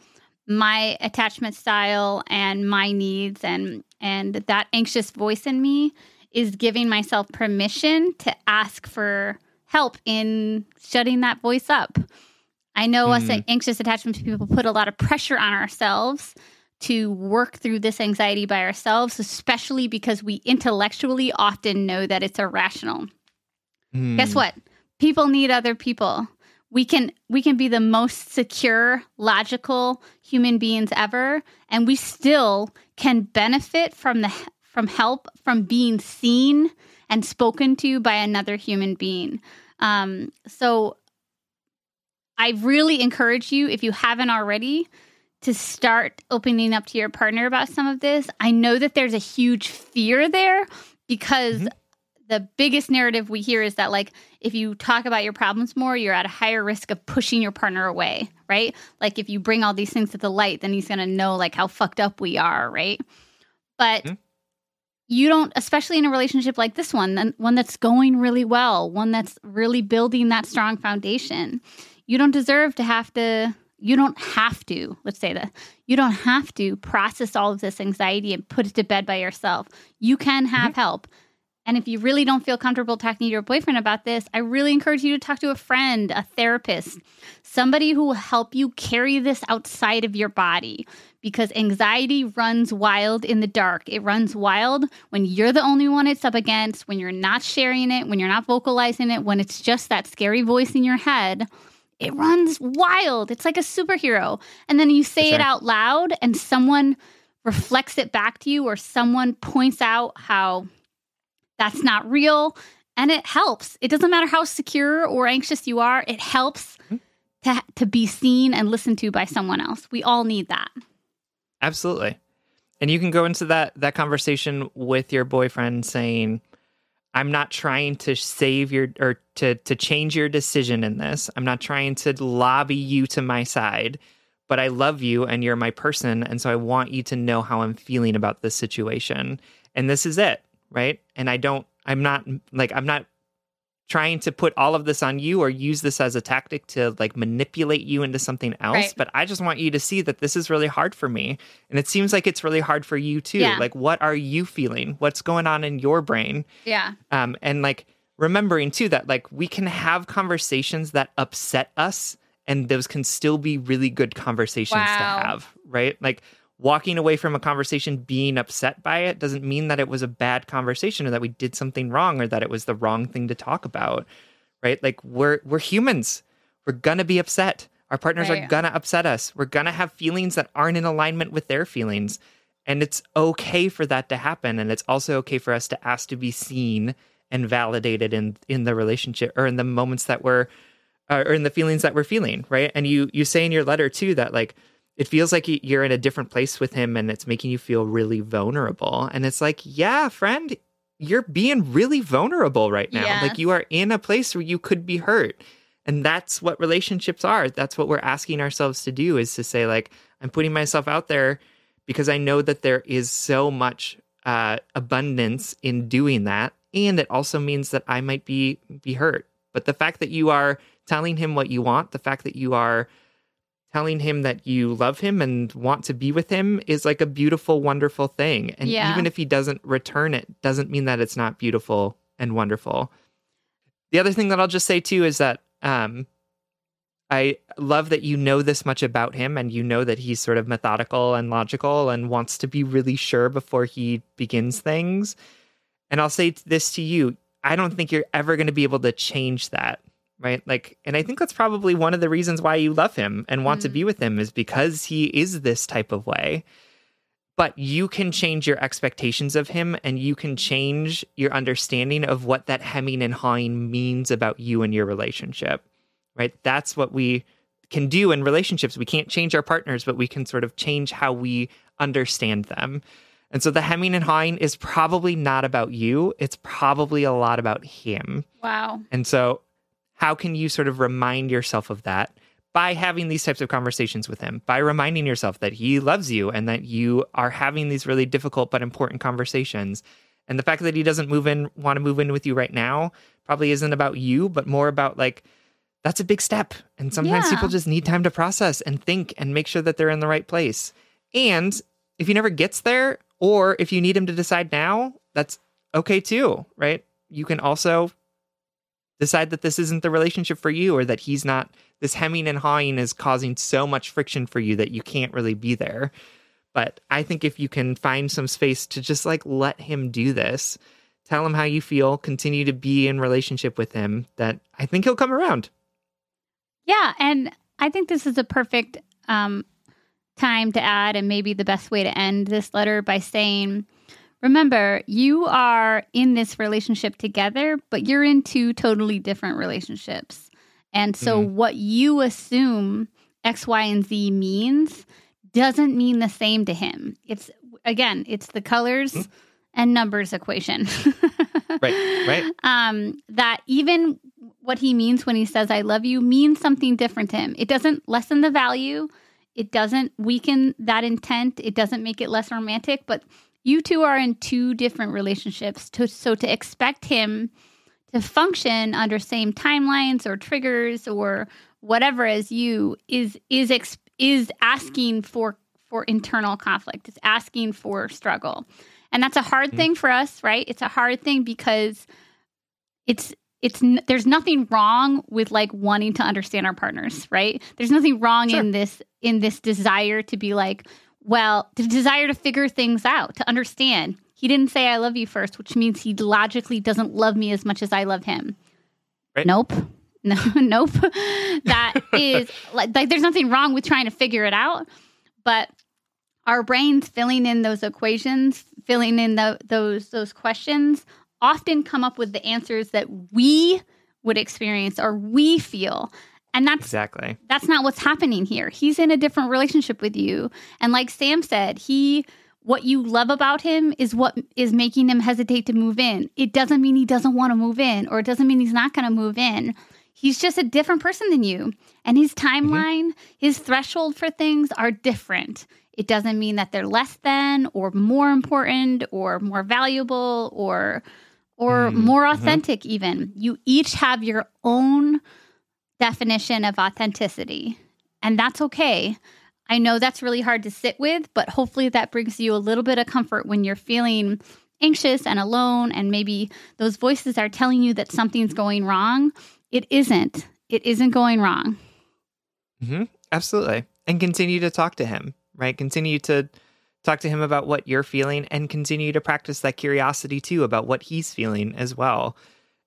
my attachment style and my needs and and that anxious voice in me is giving myself permission to ask for help in shutting that voice up. I know us Mm. anxious attachment people put a lot of pressure on ourselves to work through this anxiety by ourselves, especially because we intellectually often know that it's irrational guess Hmm. what people need other people we can we can be the most secure logical human beings ever and we still can benefit from the from help from being seen and spoken to by another human being um, so i really encourage you if you haven't already to start opening up to your partner about some of this i know that there's a huge fear there because Mhm. The biggest narrative we hear is that like if you talk about your problems more you're at a higher risk of pushing your partner away right? Like if you bring all these things to the light then he's going to know like how fucked up we are right? But Mhm. you don't especially in a relationship like this one then one that's going really well one that's really building that strong foundation you don't deserve to have to you don't have to let's say that you don't have to process all of this anxiety and put it to bed by yourself. You can have help and if you really don't feel comfortable talking to your boyfriend about this, I really encourage you to talk to a friend, a therapist, somebody who will help you carry this outside of your body because anxiety runs wild in the dark. It runs wild when you're the only one it's up against, when you're not sharing it, when you're not vocalizing it, when it's just that scary voice in your head. It runs wild. It's like a superhero. And then you say it out loud and someone reflects it back to you or someone points out how that's not real and it helps it doesn't matter how secure or anxious you are it helps mm-hmm. to, to be seen and listened to by someone else we all need that Absolutely. And you can go into that that conversation with your boyfriend saying, I'm not trying to save your or to to change your decision in this. I'm not trying to lobby you to my side, but I love you and you're my person and so I want you to know how I'm feeling about this situation. And this is it, right? And I don't I'm not like I'm not trying to put all of this on you or use this as a tactic to like manipulate you into something else Right. but i just want you to see that this is really hard for me and it seems like it's really hard for you too Yeah. like what are you feeling what's going on in your brain yeah um and like remembering too that like we can have conversations that upset us and those can still be really good conversations Wow. to have, right? Like walking away from a conversation being upset by it doesn't mean that it was a bad conversation or that we did something wrong or that it was the wrong thing to talk about, right? Like we're we're humans. We're going to be upset. Our partners are going to upset us. We're going to have feelings that aren't in alignment with their feelings. And it's okay for that to happen. And it's also okay for us to ask to be seen and validated in in the relationship or in the moments that we're uh, or in the feelings that we're feeling, right? And you you say in your letter too that like it feels like you're in a different place with him and it's making you feel really vulnerable. And it's like, yeah, friend, you're being really vulnerable right now. Yes. Like you are in a place where you could be hurt. And that's what relationships are. That's what we're asking ourselves to do is to say like I'm putting myself out there because I know that there is so much uh, abundance in doing that, and it also means that I might be be hurt. But the fact that you are telling him what you want, the fact that you are telling him that you love him and want to be with him is like a beautiful, wonderful thing. And Yeah. even if he doesn't return it, doesn't mean that it's not beautiful and wonderful. The other thing that I'll just say too is that um, I love that you know this much about him and you know that he's sort of methodical and logical and wants to be really sure before he begins things. And I'll say this to you I don't think you're ever going to be able to change that. Right. Like, and I think that's probably one of the reasons why you love him and want to Mhm. be with him is because he is this type of way. But you can change your expectations of him and you can change your understanding of what that hemming and hawing means about you and your relationship right? That's what we can do in relationships. We can't change our partners, but we can sort of change how we understand them. And so the hemming and hawing is probably not about you. It's probably a lot about him. Wow. And so, how can you sort of remind yourself of that by having these types of conversations with him, by reminding yourself that he loves you and that you are having these really difficult but important conversations? And the fact that he doesn't move in, want to move in with you right now, probably isn't about you, but more about like, that's a big step. And sometimes Yeah. people just need time to process and think and make sure that they're in the right place. And if he never gets there, or if you need him to decide now, that's okay too, right? You can also decide that this isn't the relationship for you or that he's not this hemming and hawing is causing so much friction for you that you can't really be there. But i think if you can find some space to just like let him do this tell him how you feel continue to be in relationship with him that i think he'll come around. Yeah, and I think this is a perfect um, time to add, and maybe the best way to end this letter by saying, remember, you are in this relationship together, but you're in two totally different relationships. And so, what you assume X, Y, and Z means doesn't mean the same to him. It's, again, it's the colors and numbers equation. Right, right. Um, that even what he means when he says I love you means something different to him. It doesn't lessen the value. It doesn't weaken that intent. It doesn't make it less romantic, but you two are in two different relationships. To, so to expect him to function under same timelines or triggers or whatever as you is is ex, is asking for for internal conflict. It's asking for struggle. And that's a hard Mhm. thing for us, right? It's a hard thing because it's it's there's nothing wrong with like wanting to understand our partners, right? There's nothing wrong Sure. in this in this desire to be like, well, the desire to figure things out, to understand. He didn't say I love you first, which means he logically doesn't love me as much as I love him. Right. Nope. No, nope. That is like, like there's nothing wrong with trying to figure it out, but our brains filling in those equations, filling in the, those those questions, often come up with the answers that we would experience or we feel, and that's exactly that's not what's happening here. He's in a different relationship with you. And like Sam said, he what you love about him is what is making him hesitate to move in. It doesn't mean he doesn't want to move in or it doesn't mean he's not going to move in. He's just a different person than you. And his timeline, his threshold for things are different. It doesn't mean that they're less than or more important or more valuable or or Mm, more mhm. authentic even. You each have your own definition of authenticity. And that's okay. I know that's really hard to sit with, but hopefully that brings you a little bit of comfort when you're feeling anxious and alone, and maybe those voices are telling you that something's going wrong. It isn't. It isn't going wrong. hmm Absolutely. And continue to talk to him, right? Continue to talk to him about what you're feeling and continue to practice that curiosity too about what he's feeling as well.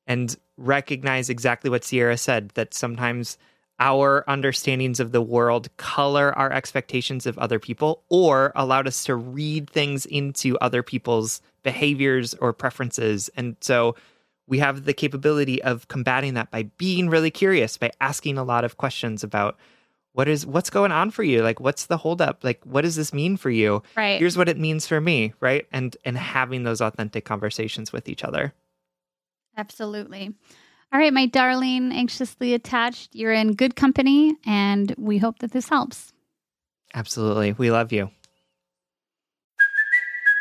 And recognize exactly what Sierra said that sometimes our understandings of the world color our expectations of other people or allowed us to read things into other people's behaviors or preferences. And so we have the capability of combating that by being really curious, by asking a lot of questions about what is what's going on for you? Like what's the holdup? Like what does this mean for you? Right. here's what it means for me right? And and having those authentic conversations with each other Absolutely. All right, my darling, anxiously attached, you're in good company, and we hope that this helps. absolutely we love you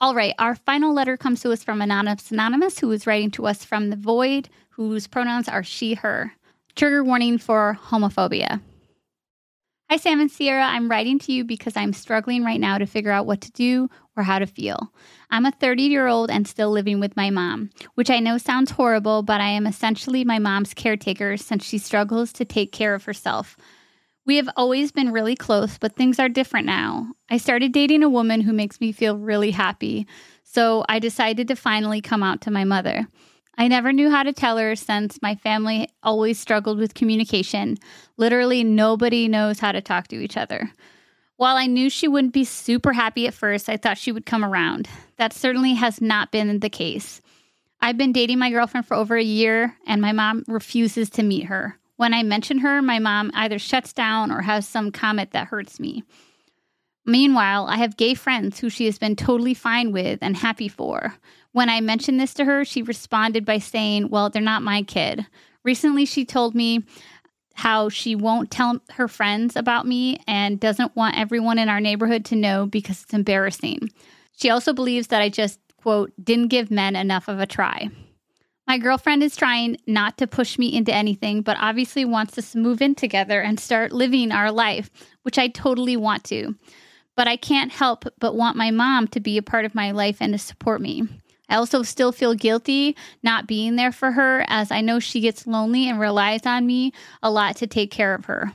All right, our final letter comes to us from Anonymous Anonymous, who is writing to us from the void, whose pronouns are she, her. Trigger warning for homophobia. Hi, Sam and Sierra. I'm writing to you because I'm struggling right now to figure out what to do or how to feel. I'm a 30 year old and still living with my mom, which I know sounds horrible, but I am essentially my mom's caretaker since she struggles to take care of herself. We have always been really close, but things are different now. I started dating a woman who makes me feel really happy, so I decided to finally come out to my mother. I never knew how to tell her since my family always struggled with communication. Literally, nobody knows how to talk to each other. While I knew she wouldn't be super happy at first, I thought she would come around. That certainly has not been the case. I've been dating my girlfriend for over a year, and my mom refuses to meet her. When I mention her, my mom either shuts down or has some comment that hurts me. Meanwhile, I have gay friends who she has been totally fine with and happy for. When I mentioned this to her, she responded by saying, Well, they're not my kid. Recently, she told me how she won't tell her friends about me and doesn't want everyone in our neighborhood to know because it's embarrassing. She also believes that I just, quote, didn't give men enough of a try. My girlfriend is trying not to push me into anything, but obviously wants us to move in together and start living our life, which I totally want to. But I can't help but want my mom to be a part of my life and to support me. I also still feel guilty not being there for her as I know she gets lonely and relies on me a lot to take care of her.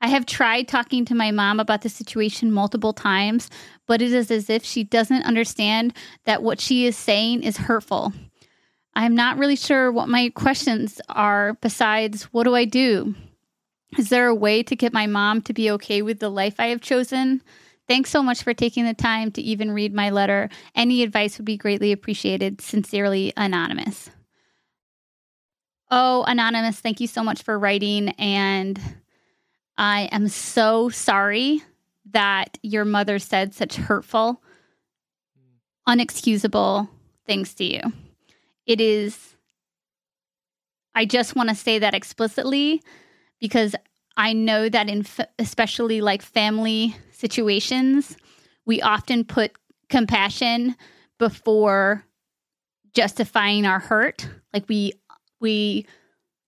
I have tried talking to my mom about the situation multiple times, but it is as if she doesn't understand that what she is saying is hurtful. I'm not really sure what my questions are besides what do I do? Is there a way to get my mom to be okay with the life I have chosen? Thanks so much for taking the time to even read my letter. Any advice would be greatly appreciated. Sincerely, Anonymous. Oh, Anonymous, thank you so much for writing. And I am so sorry that your mother said such hurtful, unexcusable things to you. It is, I just want to say that explicitly because I know that in f- especially like family situations, we often put compassion before justifying our hurt. Like we we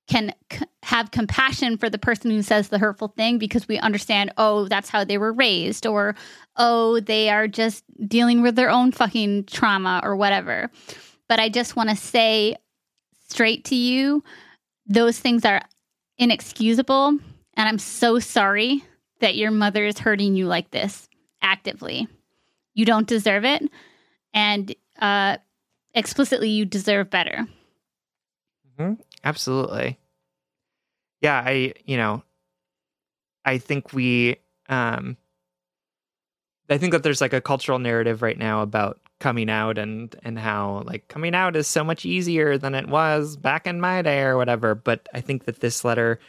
can c- have compassion for the person who says the hurtful thing because we understand, oh, that's how they were raised, or oh, they are just dealing with their own fucking trauma or whatever. But I just want to say straight to you, those things are inexcusable. And I'm so sorry that your mother is hurting you like this actively. You don't deserve it. And uh, explicitly, you deserve better. Mhm. Absolutely. Yeah, I, you know, I think we um I think that there's like a cultural narrative right now about coming out and and how like coming out is so much easier than it was back in my day or whatever, but I think that this letter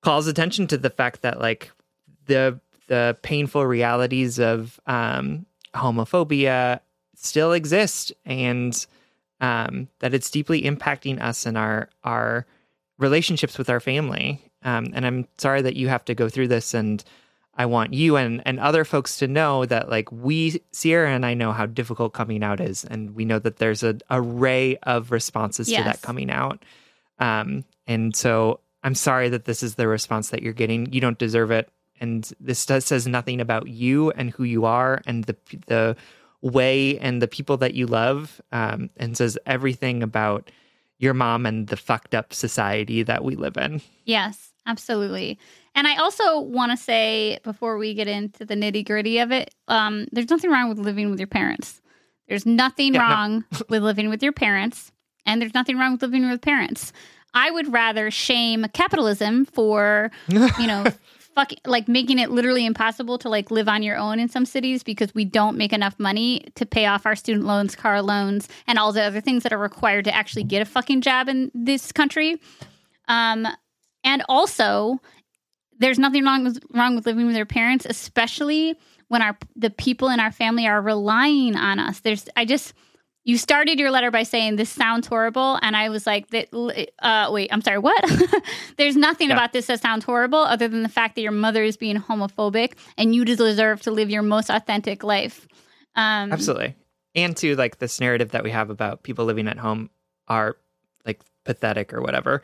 calls attention to the fact that like the the painful realities of um homophobia still exist and um, that it's deeply impacting us and our our relationships with our family. Um, and I'm sorry that you have to go through this. And I want you and, and other folks to know that like we Sierra and I know how difficult coming out is and we know that there's an array of responses to that coming out. Um and so I'm sorry that this is the response that you're getting. You don't deserve it and this does says nothing about you and who you are and the the way and the people that you love um and says everything about your mom and the fucked up society that we live in. Yes, absolutely. And I also want to say before we get into the nitty gritty of it, um, there's nothing wrong with living with your parents. There's nothing Yeah, no. wrong with living with your parents, and there's nothing wrong with living with parents. I would rather shame capitalism for, you know, fucking like making it literally impossible to like live on your own in some cities because we don't make enough money to pay off our student loans, car loans, and all the other things that are required to actually get a fucking job in this country. Um, and also, there's nothing wrong with wrong with living with your parents, especially when our the people in our family are relying on us. There's I just you started your letter by saying this sounds horrible, and I was like, that. Uh, wait, I'm sorry. What? there's nothing Yeah. about this that sounds horrible, other than the fact that your mother is being homophobic, and you deserve to live your most authentic life. Um, Absolutely. And to like this narrative that we have about people living at home are like pathetic or whatever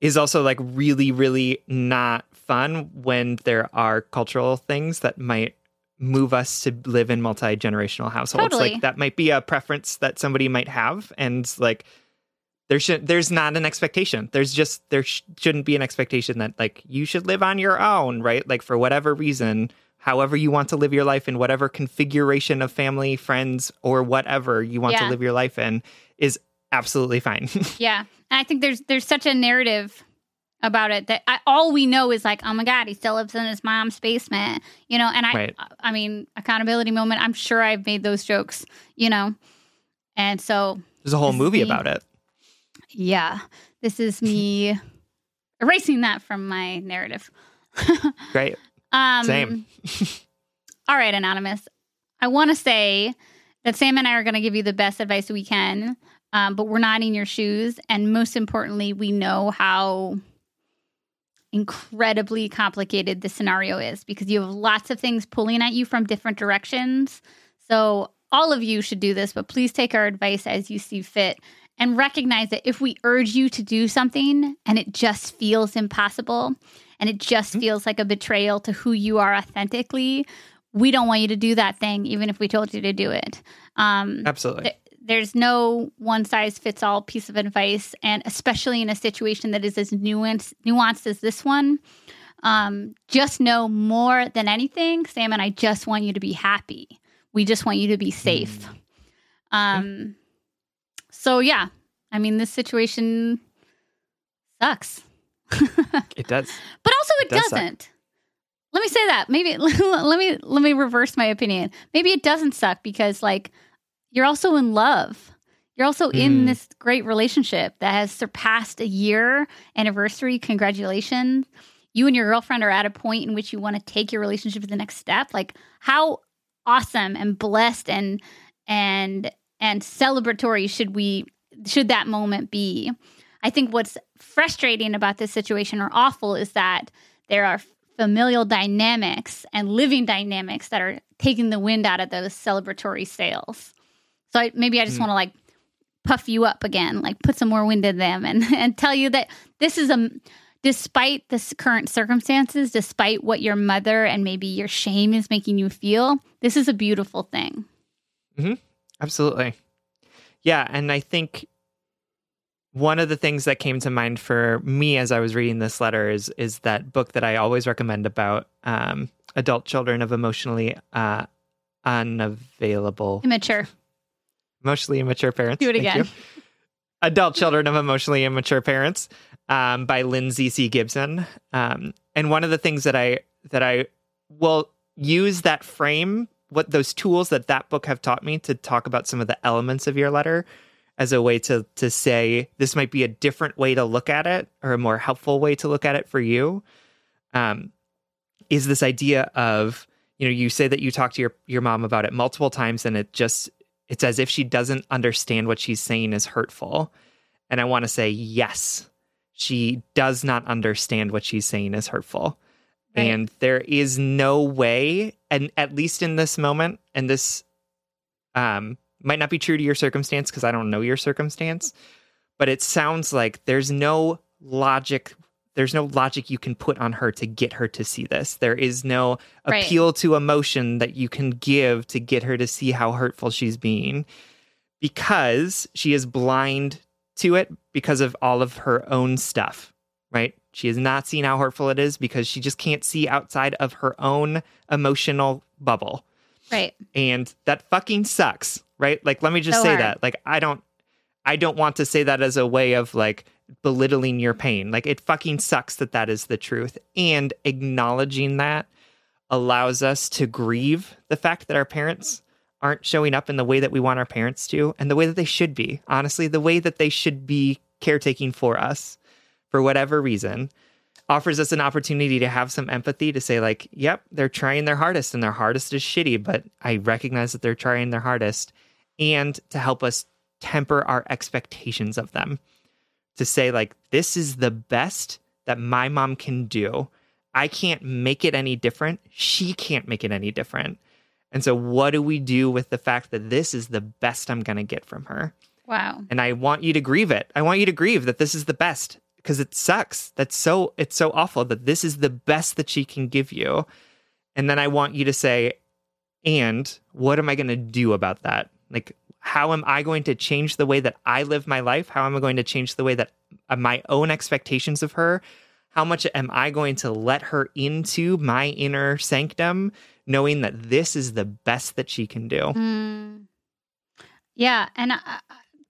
is also like really, really not fun when there are cultural things that might move us to live in multi generational households. Totally. Like that might be a preference that somebody might have. And like there should there's not an expectation. There's just there sh- shouldn't be an expectation that like you should live on your own, right? Like for whatever reason, however you want to live your life in whatever configuration of family, friends, or whatever you want to live your life in is absolutely fine. Yeah, and I think there's there's such a narrative about it that I, all we know is like, oh my god, he still lives in his mom's basement, you know. And I, Right. I mean, accountability moment. I'm sure I've made those jokes, you know. And so, There's a whole movie me. about it. yeah, this is me erasing that from my narrative. Great. Um, Same. all right, anonymous. I want to say that Sam and I are going to give you the best advice we can, um, but we're not in your shoes, and most importantly, we know how incredibly complicated the scenario is because you have lots of things pulling at you from different directions. So all of you should do this, but please take our advice as you see fit. And recognize that if we urge you to do something and it just feels impossible and it just feels like a betrayal to who you are authentically, we don't want you to do that thing, even if we told you to do it. Um, Absolutely. th- there's no one size fits all piece of advice, and especially in a situation that is as nuanced, nuanced as this one. Um, just know more than anything, Sam and I just want you to be happy. We just want you to be safe. Um, so yeah, I mean, this situation sucks, It does. but also it, It does doesn't. Let me say that. Maybe let me let me reverse my opinion. Maybe it doesn't suck because like you're also in love. You're also in Mm. this great relationship that has surpassed a year anniversary. Congratulations. You and your girlfriend are at a point in which you want to take your relationship to the next step. Like how awesome and blessed and and and celebratory should we should that moment be? I think what's frustrating about this situation or awful is that there are familial dynamics and living dynamics that are taking the wind out of those celebratory sails. So I, maybe I just Mm. want to like puff you up again, like put some more wind in them and, and tell you that this is a, despite the current circumstances, despite what your mother and maybe your shame is making you feel, this is a beautiful thing. Mm-hmm. Absolutely. Yeah, and I think one of the things that came to mind for me as I was reading this letter is is that book that I always recommend about um, adult children of emotionally uh, unavailable, Immature. Emotionally immature parents. Do it Thank again. you. Adult Children of Emotionally Immature Parents um, by Lindsay C. Gibson. Um, and one of the things that I that I will use that frame, what those tools that that book have taught me to talk about some of the elements of your letter as a way to to say this might be a different way to look at it or a more helpful way to look at it for you. Um, is this idea of you know you say that you talk to your your mom about it multiple times and it just it's as if she doesn't understand what she's saying is hurtful. And I want to say, yes, she does not understand what she's saying is hurtful. Right. And there is no way, and at least in this moment, and this um, might not be true to your circumstance because I don't know your circumstance, but it sounds like there's no logic. There's no logic you can put on her to get her to see this. There is no Right. appeal to emotion that you can give to get her to see how hurtful she's being because she is blind to it because of all of her own stuff, right? She has not seen how hurtful it is because she just can't see outside of her own emotional bubble. Right. And that fucking sucks, right? Like let me just So say hard. that. Like I don't I don't want to say that as a way of like belittling your pain. Like it fucking sucks that that is the truth. And acknowledging that allows us to grieve the fact that our parents aren't showing up in the way that we want our parents to and the way that they should be. Honestly, the way that they should be caretaking for us for whatever reason offers us an opportunity to have some empathy to say like, yep, they're trying their hardest and their hardest is shitty, but I recognize that they're trying their hardest and to help us temper our expectations of them. To say like this is the best that my mom can do. I can't make it any different. She can't make it any different. And so, what do we do with the fact that this is the best I'm going to get from her? Wow. And I want you to grieve it. I want you to grieve that this is the best because it sucks. That's so, it's so awful that this is the best that she can give you. And then I want you to say, and what am I going to do about that? Like, how am I going to change the way that I live my life? How am I going to change the way that uh, my own expectations of her? How much am I going to let her into my inner sanctum, knowing that this is the best that she can do? Mm. Yeah, and uh,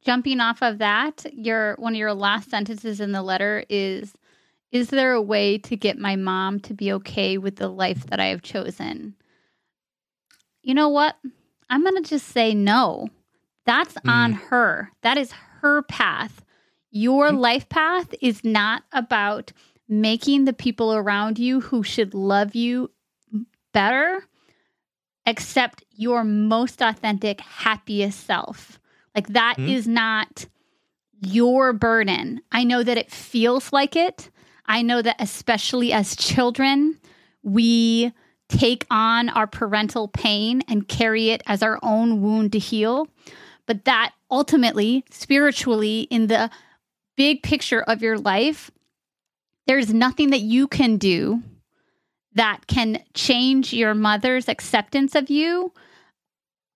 jumping off of that, your one of your last sentences in the letter is is there a way to get my mom to be okay with the life that I have chosen? You know what? I'm going to just say no. That's on her. That is her path. Your life path is not about making the people around you who should love you better accept your most authentic, happiest self. Like that is Mhm. not your burden. I know that it feels like it. I know that especially as children, we take on our parental pain and carry it as our own wound to heal. But that ultimately, spiritually, in the big picture of your life, there's nothing that you can do that can change your mother's acceptance of you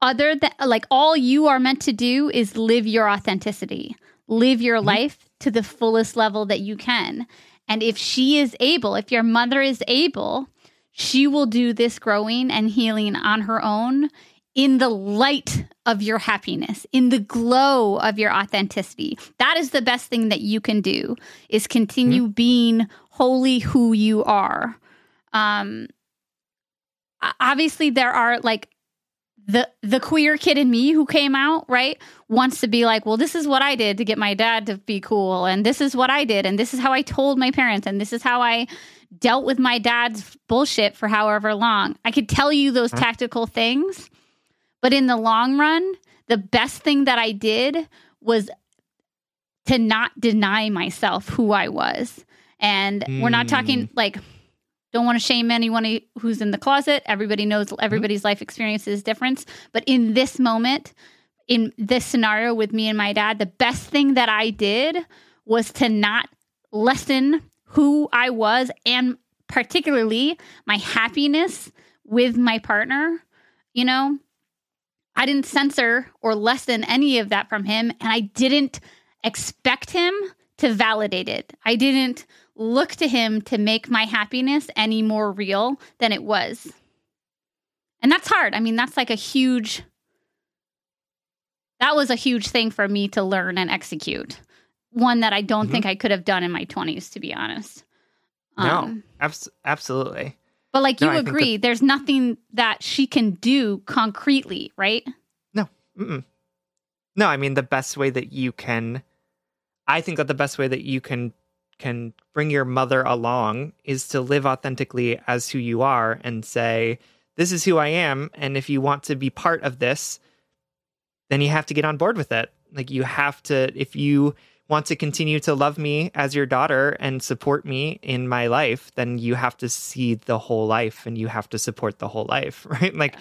other than like all you are meant to do is live your authenticity live your mm-hmm. life to the fullest level that you can. And if she is able if your mother is able she will do this growing and healing on her own in the light of your happiness in the glow of your authenticity. That is the best thing that you can do is continue being wholly who you are. Um obviously there are like the the queer kid in me who came out right wants to be like well this is what i did to get my dad to be cool and this is what i did and this is how i told my parents and this is how i dealt with my dad's bullshit for however long. I could tell you those tactical things but in the long run the best thing that i did was to not deny myself who i was and we're not talking hmm. like don't want to shame anyone who's in the closet. Everybody knows mm-hmm. everybody's life experience is different. But in this moment, in this scenario with me and my dad, the best thing that I did was to not lessen who I was and particularly my happiness with my partner. You know, I didn't censor or lessen any of that from him, and I didn't expect him to validate it. I didn't look to him to make my happiness any more real than it was. And that's hard. I mean, that's like a huge that was a huge thing for me to learn and execute. One that I don't Mhm. think I could have done in my 20s to be honest. no, Um, abs- absolutely. But like you I think that- agree, there's nothing that she can do concretely, right? Mm-mm. No, I mean the best way that you can I think that the best way that you can can bring your mother along is to live authentically as who you are and say this is who I am and if you want to be part of this then you have to get on board with it. Like you have to if you want to continue to love me as your daughter and support me in my life, then you have to see the whole life and you have to support the whole life, right? Like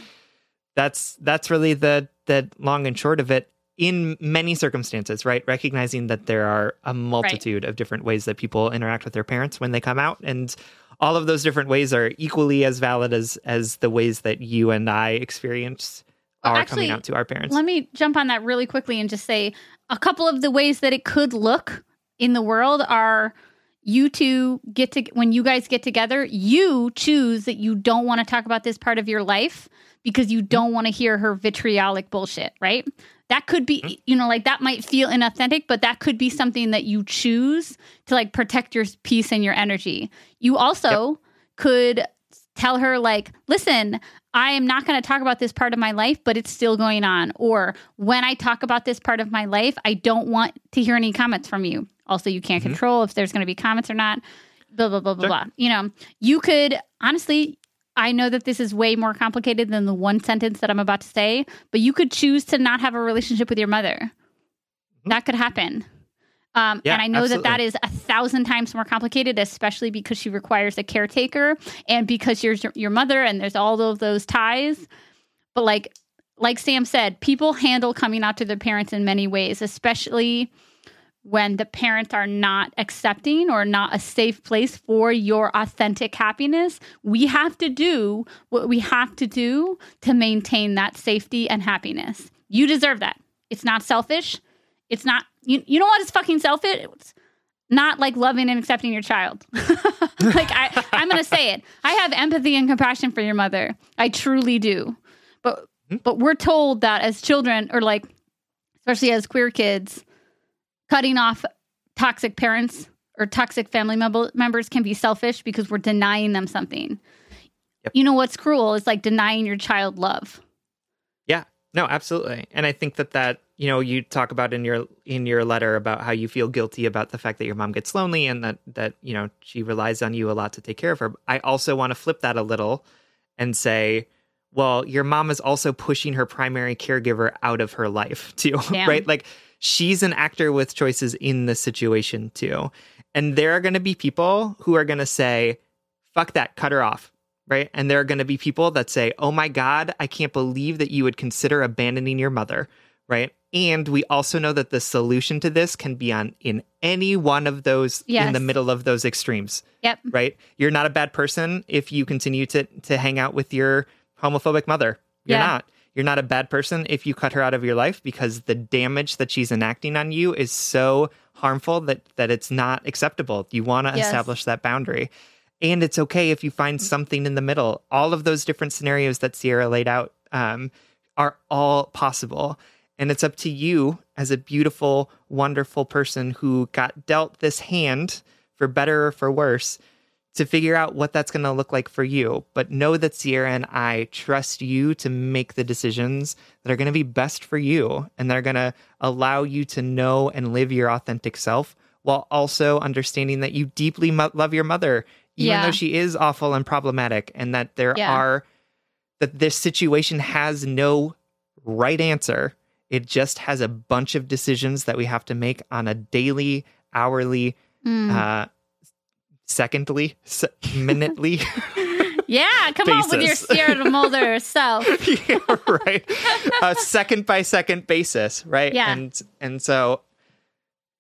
that's that's really the the long and short of it in many circumstances, right? Recognizing that there are a multitude right. of different ways that people interact with their parents when they come out and all of those different ways are equally as valid as as the ways that you and I experience well, are actually, coming out to our parents. Let me jump on that really quickly and just say a couple of the ways that it could look in the world are you two get to when you guys get together, you choose that you don't want to talk about this part of your life because you don't want to hear her vitriolic bullshit, right? That could be, mm-hmm. you know, like that might feel inauthentic, but that could be something that you choose to like protect your peace and your energy. You also yep. could tell her, like, listen, I am not going to talk about this part of my life, but it's still going on. Or when I talk about this part of my life, I don't want to hear any comments from you. Also, you can't mm-hmm. control if there's going to be comments or not. Blah, blah, blah, blah, sure. blah. You know, you could honestly, I know that this is way more complicated than the one sentence that I'm about to say, but you could choose to not have a relationship with your mother. Mm-hmm. That could happen. Um, yeah, and I know absolutely. that that is a thousand times more complicated, especially because she requires a caretaker and because you're your mother and there's all of those ties. But like, like Sam said, people handle coming out to their parents in many ways, especially when the parents are not accepting or not a safe place for your authentic happiness. We have to do what we have to do to maintain that safety and happiness. You deserve that. It's not selfish. It's not you, you know what is fucking selfish? It's not like loving and accepting your child. like I, I'm gonna say it. I have empathy and compassion for your mother. I truly do. But mm-hmm. but we're told that as children, or like especially as queer kids, cutting off toxic parents or toxic family mem- members can be selfish because we're denying them something. Yep. You know what's cruel is like denying your child love. Yeah. No, absolutely. And I think that that you know you talk about in your in your letter about how you feel guilty about the fact that your mom gets lonely and that that you know she relies on you a lot to take care of her. I also want to flip that a little and say well your mom is also pushing her primary caregiver out of her life too Damn. right? Like she's an actor with choices in the situation too. And there are going to be people who are going to say fuck that cut her off right? And there are going to be people that say oh my god i can't believe that you would consider abandoning your mother right and we also know that the solution to this can be on in any one of those yes. in the middle of those extremes. Yep. Right? You're not a bad person if you continue to to hang out with your homophobic mother. You're yeah. not. You're not a bad person if you cut her out of your life because the damage that she's enacting on you is so harmful that that it's not acceptable. You want to yes. establish that boundary. And it's okay if you find something in the middle. All of those different scenarios that Sierra laid out um, are all possible. And it's up to you as a beautiful, wonderful person who got dealt this hand for better or for worse to figure out what that's going to look like for you. But know that Sierra and I trust you to make the decisions that are going to be best for you and they're going to allow you to know and live your authentic self while also understanding that you deeply mo- love your mother, even yeah. though she is awful and problematic, and that there yeah. are, that this situation has no right answer it just has a bunch of decisions that we have to make on a daily, hourly, mm. uh, secondly, se- minutely. yeah, come basis. on with your Sierra Mulder self. yeah, right. A second by second basis, right? Yeah. And and so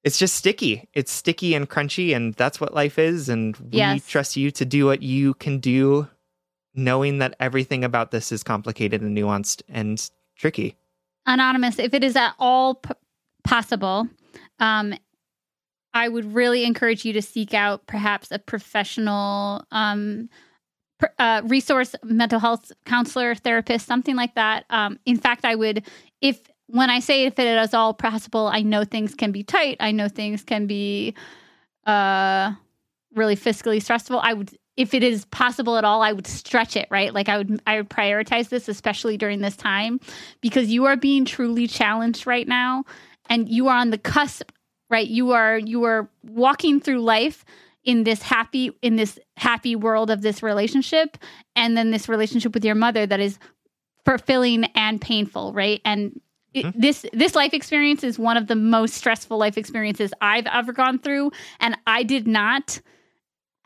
it's just sticky. It's sticky and crunchy, and that's what life is. And we yes. trust you to do what you can do, knowing that everything about this is complicated and nuanced and tricky anonymous, if it is at all p- possible, um, I would really encourage you to seek out perhaps a professional um, pr- uh, resource, mental health counselor, therapist, something like that. Um, in fact, I would, if when I say if it is all possible, I know things can be tight. I know things can be uh, really fiscally stressful. I would if it is possible at all, I would stretch it, right? Like I would I would prioritize this especially during this time because you are being truly challenged right now and you are on the cusp, right? You are you are walking through life in this happy in this happy world of this relationship and then this relationship with your mother that is fulfilling and painful, right? And it, mm-hmm. this this life experience is one of the most stressful life experiences I've ever gone through, and I did not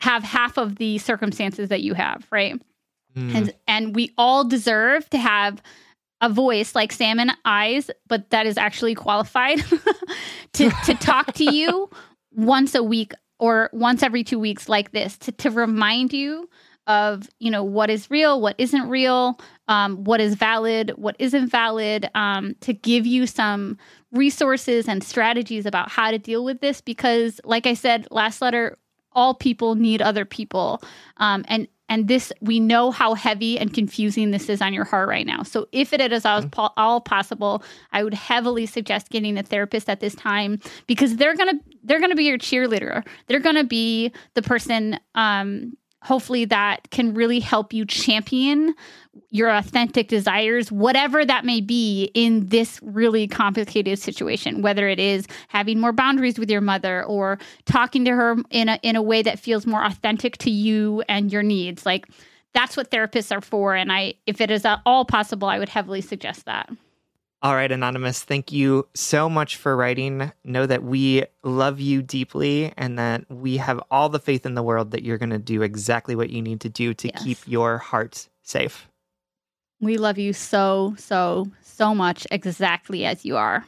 have half of the circumstances that you have, right? Mm. And and we all deserve to have a voice like Sam and I's, but that is actually qualified to to talk to you once a week or once every two weeks like this to to remind you of you know what is real what isn't real um, what is valid what isn't valid um, to give you some resources and strategies about how to deal with this because like i said last letter all people need other people. Um, and and this we know how heavy and confusing this is on your heart right now. So if it is all, all possible i would heavily suggest getting a therapist at this time because they're gonna they're gonna be your cheerleader. They're gonna be the person um hopefully that can really help you champion your authentic desires, whatever that may be in this really complicated situation, whether it is having more boundaries with your mother or talking to her in a in a way that feels more authentic to you and your needs. Like that's what therapists are for. And I if it is at all possible, I would heavily suggest that. All right, Anonymous, thank you so much for writing. Know that we love you deeply and that we have all the faith in the world that you're going to do exactly what you need to do to Yes. keep your heart safe. We love you so, so, so much, exactly as you are.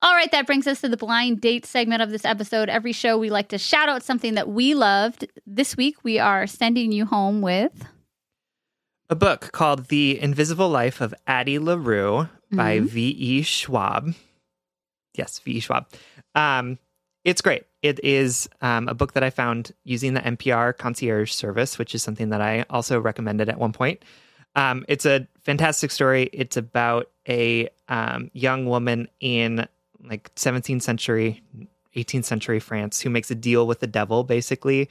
All right, that brings us to the blind date segment of this episode. Every show, we like to shout out something that we loved. This week, we are sending you home with. A book called The Invisible Life of Addie LaRue by V.E. Schwab. Yes, V.E. Schwab. Um, it's great. It is um, a book that I found using the NPR concierge service, which is something that I also recommended at one point. Um, it's a fantastic story. It's about a um, young woman in like 17th century, 18th century France who makes a deal with the devil, basically,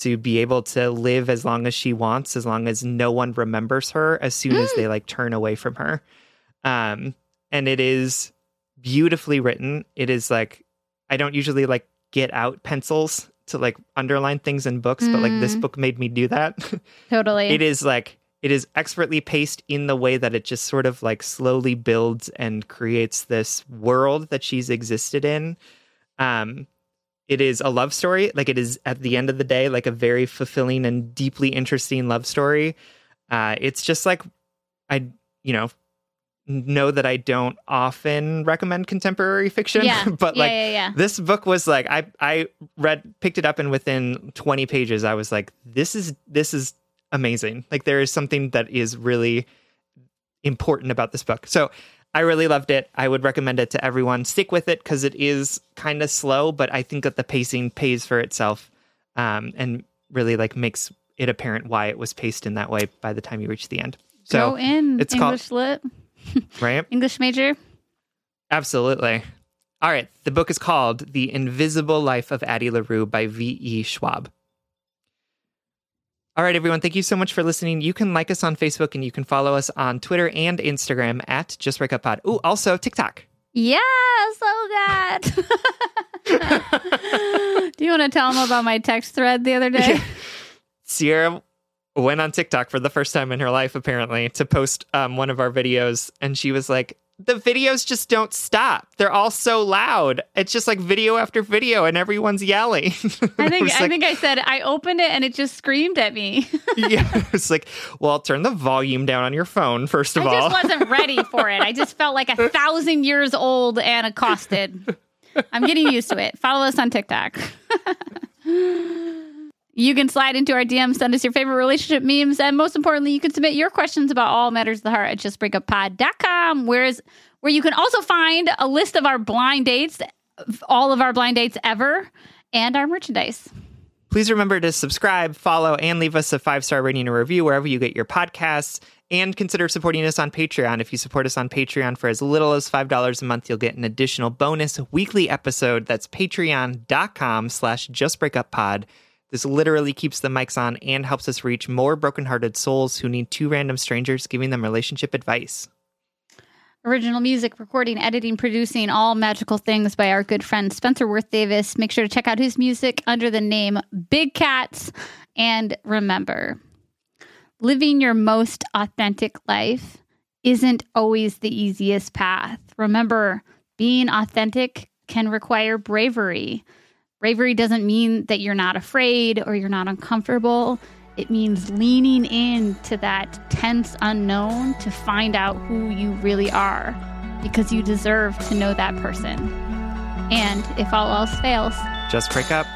to be able to live as long as she wants, as long as no one remembers her, as soon as they like turn away from her. Um, and it is beautifully written. It is like I don't usually like get out pencils to like underline things in books, but like this Mm. book made me do that. Totally. it is like it is expertly paced in the way that it just sort of like slowly builds and creates this world that she's existed in. Um it is a love story. Like it is at the end of the day, like a very fulfilling and deeply interesting love story. Uh it's just like I you know know that I don't often recommend contemporary fiction, yeah. but like yeah, yeah. this book was like I I read picked it up and within 20 pages I was like this is this is amazing. Like there is something that is really important about this book. So I really loved it. I would recommend it to everyone. Stick with it cuz it is kind of slow, but I think that the pacing pays for itself um and really like makes it apparent why it was paced in that way by the time you reach the end. So Go in it's called- English lit, right? English major. Absolutely. All right. The book is called The Invisible Life of Addie LaRue by V.E. Schwab. All right, everyone. Thank you so much for listening. You can like us on Facebook and you can follow us on Twitter and Instagram at Just Break Up Pod. Ooh, also TikTok. Yeah, so good. Do you want to tell them about my text thread the other day? Sierra went on TikTok for the first time in her life, apparently, to post um, one of our videos. And she was like, the videos just don't stop. They're all so loud. It's just like video after video and everyone's yelling. I think I like, think I said I opened it and it just screamed at me. yeah, it's like, well, turn the volume down on your phone first of I all. I just wasn't ready for it. I just felt like a thousand years old and accosted. I'm getting used to it. Follow us on TikTok. You can slide into our DMs, send us your favorite relationship memes, and most importantly, you can submit your questions about all matters of the heart at justbreakuppod.com, whereas where you can also find a list of our blind dates, all of our blind dates ever, and our merchandise. Please remember to subscribe, follow, and leave us a five star rating and review wherever you get your podcasts. And consider supporting us on Patreon. If you support us on Patreon for as little as $5 a month, you'll get an additional bonus weekly episode. That's patreon.com slash justbreakuppod. This literally keeps the mics on and helps us reach more brokenhearted souls who need two random strangers giving them relationship advice. Original music, recording, editing, producing, all magical things by our good friend Spencer Worth Davis. Make sure to check out his music under the name Big Cats. And remember, living your most authentic life isn't always the easiest path. Remember, being authentic can require bravery. Bravery doesn't mean that you're not afraid or you're not uncomfortable. It means leaning into that tense unknown to find out who you really are because you deserve to know that person. And if all else fails, Just break up.